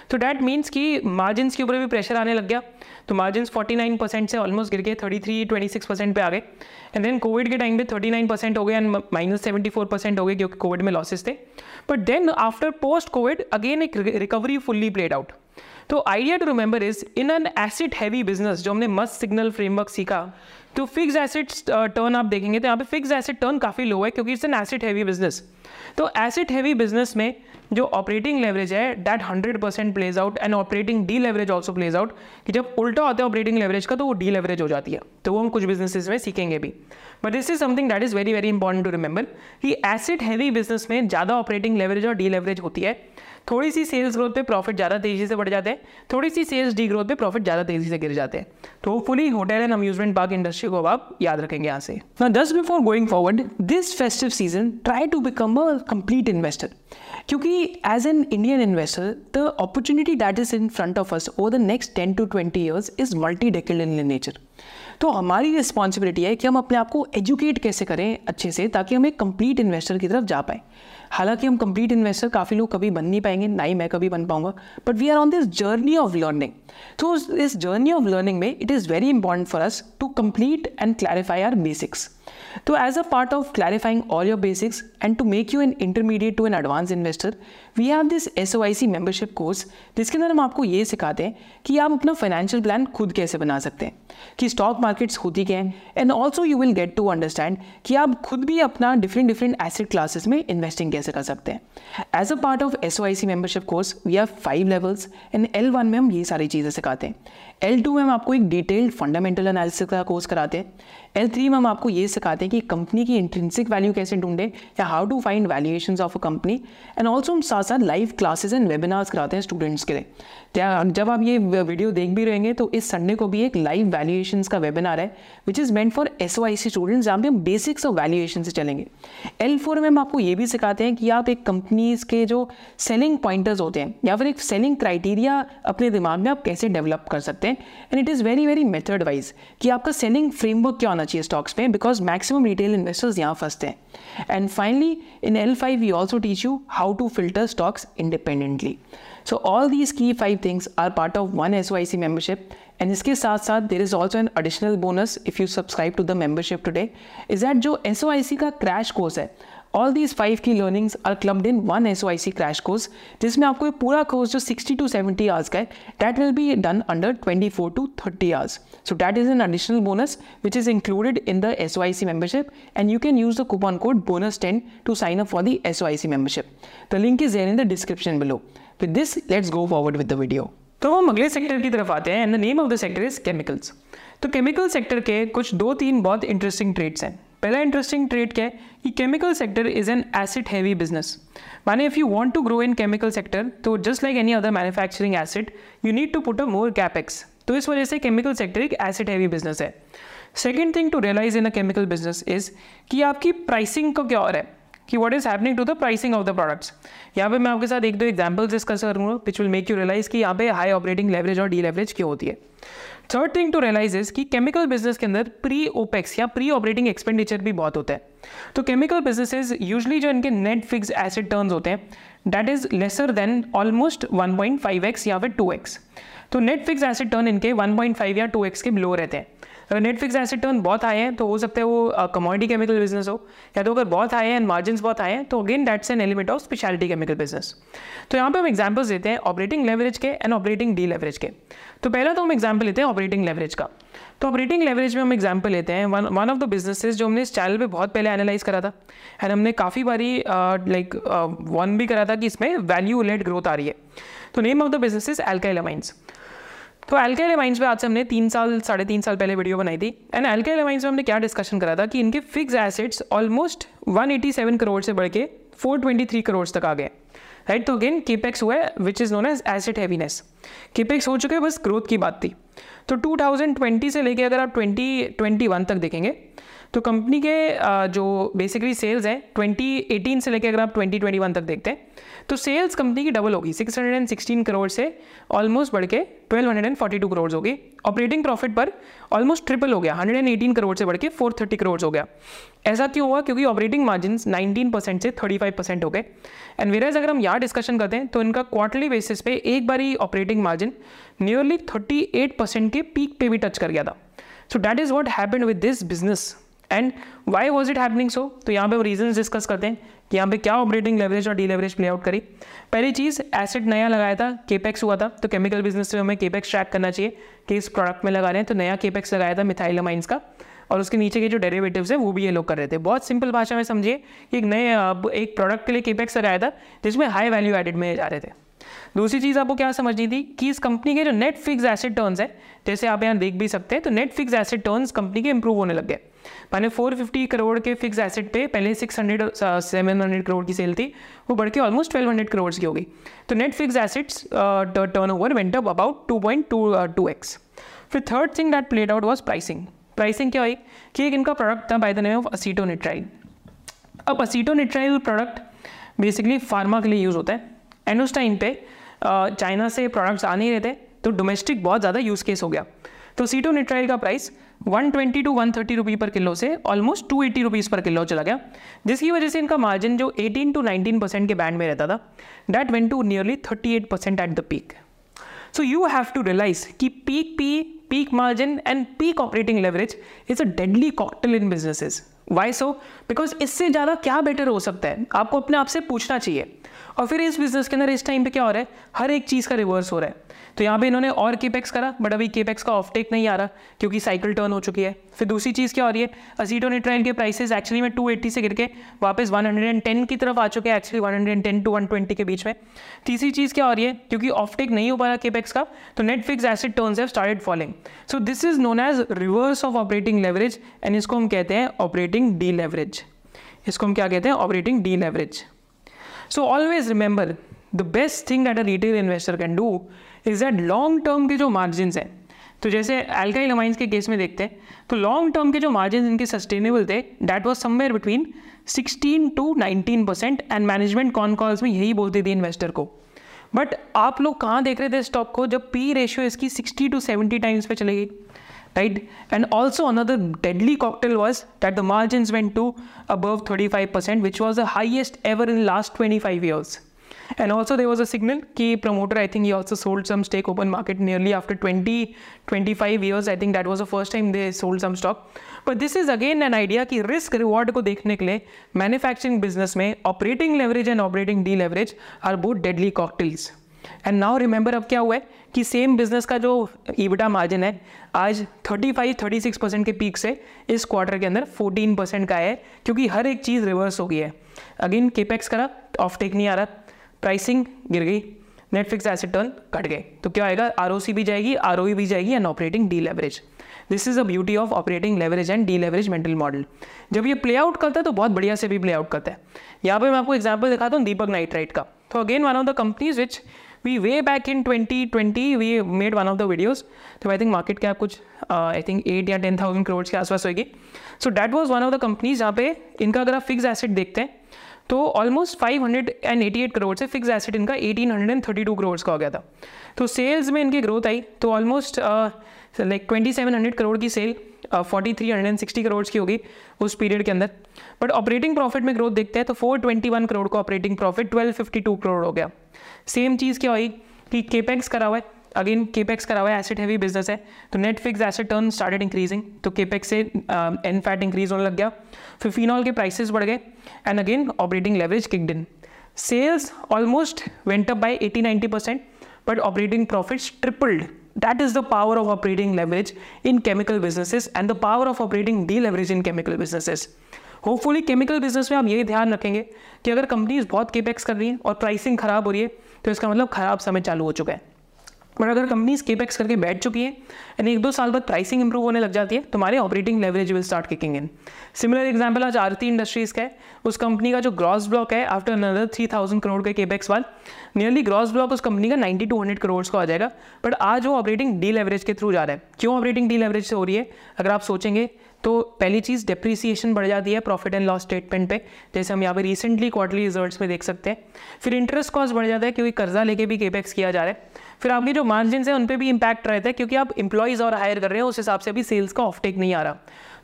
तो डैट मीन्स कि मार्जिनस के ऊपर भी प्रेशर आने लग गया। तो मार्जिन 49 परसेंट से ऑलमोस्ट गिर गए 33 26 परसेंट पे आ गए। एंड देन कोविड के टाइम पे 39 परसेंट हो गए एंड माइनस सेवेंटी परसेंट हो गए क्योंकि कोविड में लॉसेस थे। But then after post covid again एक रिकवरी फुल्ली प्लेड आउट तो idea to remember is in an asset heavy business जो हमने मस्त सिग्नल फ्रेमवर्क सीखा तो फिक्स एसिड टर्न आप देखेंगे तो यहाँ पे फिक्स एसिड टर्न काफ़ी लो है क्योंकि it's an asset heavy business तो एसिड हैवी बिज़नेस में जो ऑपरेटिंग लेवरेज है that hundred percent plays out and operating deleverage also plays out कि जब उल्टा होता है ऑपरेटिंग लेवरेज का तो वो डी लेवरेज हो जाती है। तो वो हम कुछ बिजनेसेस में सीखेंगे भी। But this is something that is very very important to remember कि एसिड हैवी बिज़नेस में ज़्यादा ऑपरेटिंग लेवरेज और डी लेवरेज होती है। थोड़ी सी सेल्स ग्रोथ पे प्रॉफिट ज़्यादा तेज़ी से बढ़ जाते हैं थोड़ी सी सेल्स डी ग्रोथ पे प्रॉफिट ज़्यादा तेज़ी से गिर जाते हैं। तो hopefully hotel and amusement park industry को आप याद रखेंगे यहाँ से। ना just before going forward this festive season try to become a complete investor क्योंकि as an Indian investor the opportunity that is in front of us over the next ten to twenty years is multi decade in nature तो हमारी responsibility है कि हम अपने आप को educate कैसे करें अच्छे से, ताकि हम एक कंप्लीट इन्वेस्टर की तरफ़ जा पाएँ। हालाँकि हम कंप्लीट इन्वेस्टर काफ़ी लोग कभी बन नहीं पाएँगे, ना ही मैं कभी बन पाऊँगा। But we are on this journey of learning तो इस जर्नी ऑफ़ लर्निंग में it is very important for us to complete and clarify our basics तो as a part of clarifying all your basics and to make you an intermediate to an advance investor we have this S O I C membership course जिसके अंदर हम आपको ये सिखाते हैं कि आप अपना फाइनेंशियल प्लान खुद कैसे बना सकते हैं, कि स्टॉक मार्केट्स होती क्या हैं and also you will get to understand कि आप खुद भी अपना डिफरेंट डिफरेंट एसेट क्लासेस में इन्वेस्टिंग कैसे कर सकते हैं। As a part of S O I C membership course we have five levels and L one में हम ये सारी चीज़ें सिखाते हैं। एल टू में हम आपको एक डिटेल्ड फंडामेंटल एनालिसिस का कोर्स कराते हैं। एल थ्री में हम आपको ये सिखाते हैं कि कंपनी की इंट्रेंसिक वैल्यू कैसे ढूंढें, या how to find valuation of a company and also हम साथ साथ लाइव क्लासेस एंड वेबिनार्स कराते हैं स्टूडेंट्स के लिए। जब आप ये वीडियो देख भी रहेंगे तो इस संडे को भी एक लाइव वैल्यूएशन का वेबिनार है which is meant for S O I C students जहाँ पे हम बेसिक्स ऑफ़ वैल्यूएशन से चलेंगे। एल फोर में हम आपको ये भी सिखाते हैं कि आप एक कंपनीज़ के जो सेलिंग पॉइंटर्स होते हैं, या फिर एक सेलिंग क्राइटेरिया अपने दिमाग में आप कैसे डेवलप कर सकते हैं। And it is very very method wise कि आपका सेलिंग फ्रेमवर्क क्या होना चाहिए स्टॉक्स में बिकॉज़ मैक्सिमम रिटेल इन्वेस्टर्स यहाँ फंसते हैं। And finally in L five we also teach you how to filter stocks independently. So all these key five things are part of one SYC membership and इसके साथ साथ there is also an additional bonus if you subscribe to the membership today is that जो SOIC का crash course है all these five की learnings are clubbed in one S O I C crash course जिसमें आपको ये पूरा course जो sixty to seventy hours का है that will be done under twenty four to thirty hours so that is an additional bonus which is included in the S I C membership and you can use the coupon code bonus ten to sign up for the S O I C membership the link is there in the description below with this let's go forward with the video तो हम अगले sector की तरफ़ आते हैं and the name of the sector is chemicals तो chemical sector के कुछ दो तीन बहुत इंटरेस्टिंग ट्रेड्स हैं. पहला इंटरेस्टिंग ट्रेड क्या है कि chemical sector is an asset heavy business माने if you want to grow in chemical sector तो just like any other manufacturing asset you need to put a more capex तो इस वजह से केमिकल सेक्टर एक एसिड हैवी बिज़नेस है. Second thing to realise in a chemical business is कि आपकी pricing का क्या और है? कि what is happening to the pricing of the products यहाँ पे मैं आपके साथ एक दो एग्जाम्पल्स डिस्कस करूँगा which will make you realize कि यहाँ पे हाई ऑपरेटिंग लेवरेज और डी लेवरेज क्यों होती है। Third thing to realize is कि केमिकल बिज़नेस के अंदर प्री ओपेक्स या प्री ऑपरेटिंग एक्सपेंडिचर भी बहुत होता है। तो केमिकल बिजनेसेस यूजली जो इनके नेट फिक्स एसिड टर्न्स होते हैं that is lesser than almost 1.5x या फिर 2x तो नेट फिक्स एसिड टर्न इनके 1.5 या 2x के बिलो रहते हैं। अगर नेट फिक्स एसिड टर्न बहुत हाई है तो हो सकता है वो कमोडिटी केमिकल बिज़नेस हो, या तो अगर बहुत हाई है एंड मार्जिन बहुत हाई है तो again that's an element of speciality chemical business तो यहाँ पे हम एग्जाम्पल्स देते हैं ऑपरेटिंग लेवरेज के एंड ऑपरेटिंग डी लेवरेज के. तो पहला तो हम एग्ज़ाम्पल लेते हैं ऑपरेटिंग लेवरेज का. तो ऑपरेटिंग लेवरेज में हम एग्ज़ाम्पल लेते हैं वन ऑफ़ द बिजनेसेस जो हमने इस चैनल पे बहुत पहले एनालाइज करा था एंड हमने काफ़ी बारी लाइक वन भी करा था कि इसमें वैल्यू लेट ग्रोथ आ रही है. तो name of the business is alkyl तो एल्काइल अमाइंस पे आज से हमने तीन साल, साढ़े तीन साल पहले वीडियो बनाई थी। एंड एल्काइल अमाइंस में हमने क्या डिस्कशन करा था कि इनके फिक्स एसेट्स ऑलमोस्ट 187 करोड़ से बढ़ के 423 करोड़ तक आ गए। राइट तो अगेन केपेक्स हुआ है which is known as asset heaviness capex हो चुके हैं, बस ग्रोथ की बात थी। तो 2020 से लेके अगर आप 2021 तक देखेंगे तो कंपनी के जो बेसिकली सेल्स हैं 2018 से लेके अगर आप 2021 तक देखते हैं तो सेल्स कंपनी की डबल होगी। 616 करोड़ से ऑलमोस्ट बढ़ के 1242 करोड़ होगी। ऑपरेटिंग प्रॉफिट पर ऑलमोस्ट ट्रिपल हो गया। 118 करोड़ से बढ़ के 430 करोड़ हो गया। ऐसा क्यों हुआ? क्योंकि ऑपरेटिंग मार्जिन 19 परसेंट से 35 परसेंट हो गए। एंड वेराज अगर हम यहाँ डिस्कशन करते हैं तो इनका क्वार्टरली बेसिस पे एक बार ही ऑपरेटिंग मार्जिन नियरली 38 परसेंट के पीक पे भी टच कर गया था। So that is what happen with this business and why was it happening so तो यहाँ पे वो रीजन डिस्कस करते हैं कि यहाँ पे क्या ऑपरेटिंग लेवरेज और डी लेवरेज प्ले आउट करी। पहली चीज़ एसेट नया लगाया था केपेक्स हुआ था। तो केमिकल बिज़नेस में हमें केपेक्स ट्रैक करना चाहिए कि इस प्रोडक्ट में लगा रहे हैं। तो नया केपेक्स लगाया था मिथाइलामाइंस का। और उसके नीचे के जो डेरिवेटिव्स है, वो भी ये लोग कर रहे थे। बहुत सिंपल भाषा में समझिए कि एक नए एक प्रोडक्ट के लिए केपेक्स लगाया था, जिसमें हाई वैल्यू एडिड में जा रहे थे। दूसरी चीज़ आपको क्या समझनी थी कि इस कंपनी के जो नेट फिक्स एसेट टर्न्स है, जैसे आप यहाँ देख भी सकते हैं तो net fix asset turns company के इंप्रूव होने लग गए। मैंने 450 करोड़ के फिक्स एसेट पे, पहले 600 700 करोड़ की सेल थी, वो बढ़ के ऑलमोस्ट 1200 करोड़ की हो गई तो net fix assets turnover went up about two point two two x फिर third thing that played out was pricing pricing क्या हुई? कि एक इनका प्रोडक्ट था by the name of acetonitrile अब असीटोनिट्राइल प्रोडक्ट बेसिकली फार्मा के लिए यूज़ होता है। एंड उस टाइम पे चाइना से प्रोडक्ट्स आ नहीं रहे थे तो डोमेस्टिक बहुत ज़्यादा यूज़ केस हो गया। तो सीटो निट्राइल का price 120 to 130 rupee per kilo से ऑलमोस्ट 280 रुपीज़ पर किलो चला गया। जिसकी वजह से इनका मार्जिन जो 18 टू 19 परसेंट के बैंड में रहता था that went to nearly 38 percent at the peak so you have to realise कि peak P peak margin and peak operating leverage is a deadly cocktail in businesses why so because इससे ज़्यादा क्या better हो सकता है? आपको अपने आप से पूछना चाहिए। और फिर इस बिज़नेस के अंदर इस टाइम पे क्या हो रहा है? हर एक चीज़ का रिवर्स हो रहा है। तो यहाँ पे इन्होंने और केपेक्स करा बट अभी केपेक्स का ऑफ़ टेक नहीं आ रहा, क्योंकि साइकिल टर्न हो चुकी है। फिर दूसरी चीज़ क्या हो रही है? असीटोनिट्राइल के प्राइसेस एक्चुअली में 280 से गिर के वापस 110 की तरफ़ आ चुके हैं एक्चुअली 110 टू 120 के बीच में। तीसरी चीज़ क्या हो रही है? क्योंकि ऑफ़ टेक नहीं हो पा रहा केपेक्स का तो net fix asset turns have started falling so this is known as reverse of operating leverage and इसको हम कहते हैं ऑपरेटिंग डी लेवरेज इसको हम क्या कहते हैं? Operating deleverage so always remember the best thing that a retail investor can do is that long term के जो मार्जिन हैं तो जैसे एल्काइल अमाइंस के केस में देखते हैं तो लॉन्ग टर्म के जो मार्जिन इनके सस्टेनेबल थे that was somewhere between 16 to 19 percent and management con calls में यही बोलती थी इन्वेस्टर को। बट आप लोग कहाँ देख रहे थे स्टॉक को, जब पी रेशियो इसकी 60 टू 70 टाइम्स पे चलेगी right and also another deadly cocktail was that the margins went to above 35% which was the highest ever in last 25 years and also there was a signal key promoter i think he also sold some stake open market nearly after 20 25 years i think that was the first time they sold some stock but this is again an idea कि risk reward को देखने के लिए manufacturing business में operating leverage and operating deleverage are both deadly cocktails And now remember अब क्या हुआ है? कि सेम बिज़नेस का जो ईबिटा मार्जिन है, आज 35 36 परसेंट के पीक से इस क्वार्टर के अंदर 14 परसेंट का है, क्योंकि हर एक चीज़ रिवर्स हो गई है। अगेन केपेक्स करा ऑफ़ टेक नहीं आ रहा प्राइसिंग गिर गई नेटफ्लिक्स एसेट टर्न कट गए। तो क्या आएगा? आर भी जाएगी आर भी जाएगी and operating deleverage this is a beauty of operating leverage and deleverage mental model जब ये प्ले आउट करता है तो बहुत बढ़िया से भी प्ले आउट करता है। यहाँ पे मैं आपको एग्ज़ाम्पल दिखाता हूँ दीपक नाइट्राइट का। तो again one of the companies which we way back in 2020 we made one of the videos. तो आई थिंक मार्केट कैप कुछ आई थिंक एट या टेन थाउज़ेंड करोड़ के आसपास होगी. So that was one of the companies जहाँ पे इनका अगर आप फिक्स एसेट देखते हैं तो ऑलमोस्ट 588 करोड़ से फिक्स एसेट इनका 1832 करोड़ का हो गया था. तो सेल्स में इनकी ग्रोथ आई तो ऑलमोस्ट लाइक 2700 करोड़ की sale forty three hundred and sixty crore की होगी उस पीरियड के अंदर. बट ऑपरेटिंग प्रॉफिट में ग्रोथ देखते हैं तो फोर ट्वेंटी वन करोड़ का operating profit twelve fifty two crore हो गया. सेम चीज़ क्या हुई कि केपेक्स करा हुआ है। अगेन केपेक्स करा हुआ है एसिड हैवी बिज़नेस है। तो net fix asset turn started increasing तो केपेक्स से एन फैट इंक्रीज होने लग गया। फिर फिनॉल के प्राइसेस बढ़ गए। And again operating leverage kicked in sales almost went up by 80 90 percent but operating profits tripled that is the power of operating leverage in chemical businesses and the power of operating deleverage in chemical businesses. Hopefully chemical business में आप ये ध्यान रखेंगे कि अगर companies बहुत capex कर रही हैं और प्राइसिंग खराब हो रही है तो इसका मतलब खराब समय चालू हो चुका है। बट अगर कंपनीज़ केपेक्स करके बैठ चुकी है एंड एक दो साल बाद प्राइसिंग इंप्रूव होने लग जाती है, तुम्हारे operating leverage will start kicking in similar example आज आरती इंडस्ट्रीज़ का है। उस कंपनी का जो ग्रॉस ब्लॉक है after another three thousand crore के केपेक्स वाल नियरली ग्रॉस ब्लॉक उस कंपनी का नाइन्टी टू हंड्रेड करोड़ को आ जाएगा। बट आज वो ऑपरेटिंग डी लेवरेज के थ्रू जा रहा है। क्यों ऑपरेटिंग डी लेवरेज से हो रही है? अगर आप सोचेंगे तो पहली चीज़ डिप्रिसिएशन बढ़ जाती है प्रॉफिट एंड लॉस स्टेटमेंट पे। जैसे हम यहाँ पे रिसेंटली क्वार्टरली रिजल्ट्स में देख सकते हैं। फिर इंटरेस्ट कॉस्ट बढ़ जाता है क्योंकि कर्जा लेके भी केपेक्स किया जा रहा है। फिर आपके जो मार्जिन है, उन पर भी इम्पैक्ट रहता है क्योंकि आप इंप्लॉइज और हायर कर रहे हैं, उस हिसाब से अभी सेल्स का ऑफटेक नहीं आ रहा।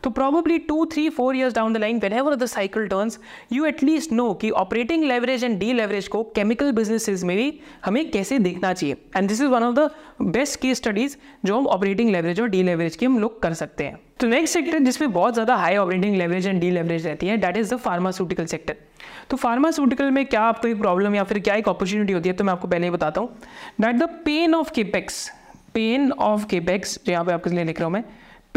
तो probably two three four years down the line whenever the cycle turns you at least know कि operating leverage and D leverage को केमिकल बिजनेसेस में भी हमें कैसे देखना चाहिए। And this is one of the best case studies जो हम ऑपरेटिंग लेवरेज और डी लेवरेज की हम लोग कर सकते हैं। तो नेक्स्ट सेक्टर जिसमें बहुत ज़्यादा high operating leverage and deleverage रहती है that is the pharmaceutical sector तो फार्मास्यूटिकल में क्या आपको एक प्रॉब्लम या फिर क्या एक अपॉर्चुनिटी होती है तो मैं आपको पहले ही बताता हूँ। That the pain of capex pain of capex जो यहाँ पे आपके लिए लिख रहा हूँ मैं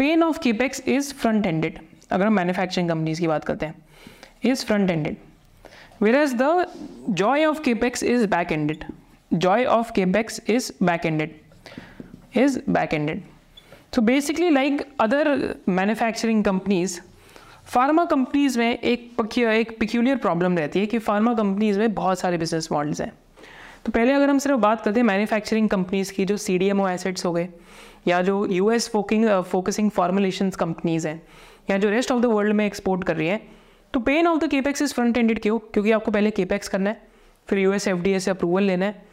pain of capex is front ended अगर हम मैन्युफैक्चरिंग कंपनीज़ की बात करते हैं is front ended whereas the joy of capex is back ended joy of capex is back ended is back ended तो basically like other manufacturing companies pharma companies में एक एक पिक्यूलियर प्रॉब्लम रहती है कि फार्मा कंपनीज़ में बहुत सारे बिज़नेस मॉडल्स हैं। तो पहले अगर हम सिर्फ़ बात करते हैं मैन्युफैक्चरिंग कंपनीज़ की, जो C D M O assets हो गए या जो यू एस फोकिंग फोकसिंग फॉर्मुलेशन कंपनीज़ हैं, या जो रेस्ट ऑफ़ द वर्ल्ड में एक्सपोर्ट कर रही हैं तो pain of the capex is front ended क्यों? क्योंकि आपको पहले केपेक्स करना है, फिर U S F D A से अप्रूवल लेना है,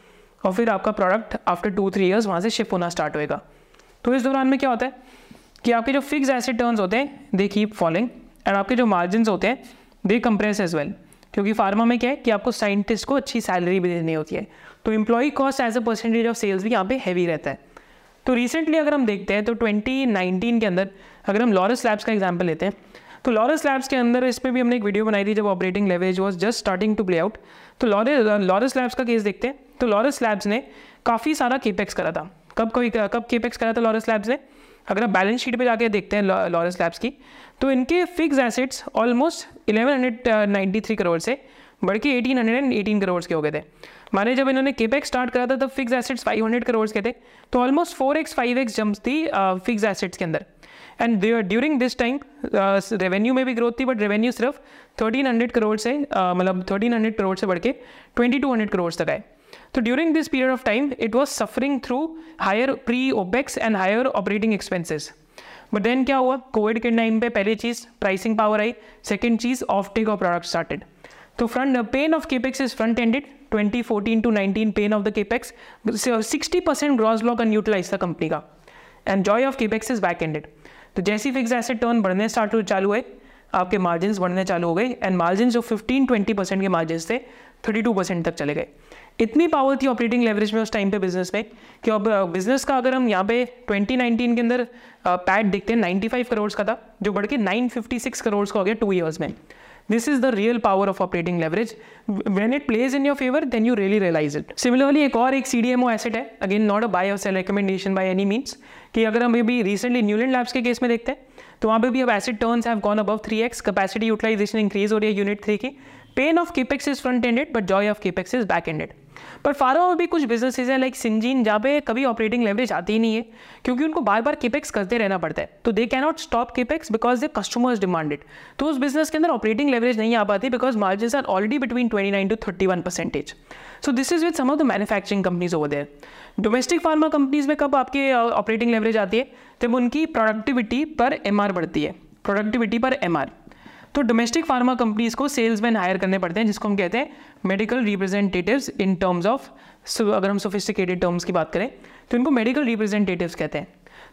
और फिर आपका product after two three years वहाँ से शिफ्ट होना स्टार्ट होएगा। तो इस दौरान में क्या होता है कि आपके जो फिक्स एसिड टर्न्स होते हैं दे कीप फॉलोइंग एंड आपके जो मार्जिन होते हैं दे कंप्रेस एज वेल क्योंकि फार्मा में क्या है कि आपको साइंटिस्ट को अच्छी सैलरी भी देनी होती है। तो employ cost as a percentage of sales भी यहाँ पे हैवी रहता है। तो रिसेंटली अगर हम देखते हैं तो 2019 के अंदर, अगर हम लॉरस लैब्स का एग्ज़ाम्पल लेते हैं तो लॉरस लैब्स के अंदर इस पर भी हमने एक वीडियो बनाई थी जब operating leverage was just starting to play out तो लॉरस लैब्स का केस देखते हैं तो लॉरस लैब्स ने काफ़ी सारा केपेक्स करा था। कब कोई, कब केपेक्स करा था लॉरस लैब्स ने? अगर आप बैलेंस शीट पे जाके देखते हैं लॉरस लैब्स की तो इनके fix assets almost eleven hundred ninety three crore से बढ़ के eighteen hundred and eighteen crore के हो गए थे। माने जब इन्होंने केपेक्स स्टार्ट करा था, तब fix assets five hundred crore के थे। तो almost four x five x jump थी फिक्स एसेट्स के अंदर। And during this time revenue में भी ग्रोथ थी बट रेवेन्यू सिर्फ़ थर्टीन हंड्रेड करोड़ से मतलब थर्टीन हंड्रेड करोड़ से बढ़ के ट्वेंटी टू हंड्रेड करोड़ तक आए। तो during this period of time it was suffering through higher pre opex and higher operating expenses but then क्या हुआ? कोविड के टाइम पे पहली चीज़ प्राइसिंग पावर आई। सेकेंड चीज़ offtake of product started तो front pain of capex is front ended 2014 to 19 pain of the capex 60 percent gross block unutilised था कंपनी का. And joy of capex is back ended तो जैसी fix asset turn बढ़ने start हो चालू हुए आपके मार्जिन बढ़ने चालू हो गए एंड मार्जिन जो 15 20 परसेंट के मार्जिन थे 32 परसेंट तक चले गए. इतनी पावर थी ऑपरेटिंग लेवरेज में उस टाइम पे बिज़नेस में, कि अब बिज़नेस का अगर हम यहाँ पे 2019 के अंदर पैट देखते हैं 95 करोड़ का था, जो बढ़ के 956 करोड़ का हो गया टू ईयर्स में. This is the real power of operating leverage when it plays in your favour then you really realise it similarly एक और एक C D M O asset है. Again not a buy sell recommendation by any means कि अगर हम अभी recently Newland Labs के case में देखते हैं तो वहाँ पे भी अब asset turns have gone above three x capacity utilisation increase हो रही है यूनिट थ्री की. Pain of capex is front ended but joy of capex is back ended पर फार्मा में भी कुछ बिजनेसेस हैं लाइक सिंजीन जहाँ पे कभी ऑपरेटिंग लेवरेज आती ही नहीं है, क्योंकि उनको बार बार केपेक्स करते रहना पड़ता है। तो they can not stop capex because the customers demanded तो उस बिज़नेस के अंदर ऑपरेटिंग लेवरेज नहीं आ पाती because margin are already between twenty nine to thirty one percentage so this is with some of the manufacturing companies over there domestic pharma companies में कब आपके ऑपरेटिंग लेवरेज आती है? जब उनकी प्रोडक्टिविटी पर एम बढ़ती है। प्रोडक्टिविटी पर एम तो डोमेस्टिक फार्मा कंपनीज़ को सेल्समैन हायर करने पड़ते हैं, जिसको हम कहते हैं medical representatives in terms of अगर हम सोफिस्टिकेटेड टर्म्स की बात करें तो इनको मेडिकल रिप्रेजेंटेटिव्स कहते हैं।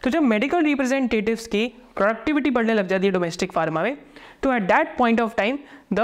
तो जब मेडिकल रिप्रेजेंटेटिव्स की प्रोडक्टिविटी बढ़ने लग जाती है डोमेस्टिक फार्मा में तो at that point of time the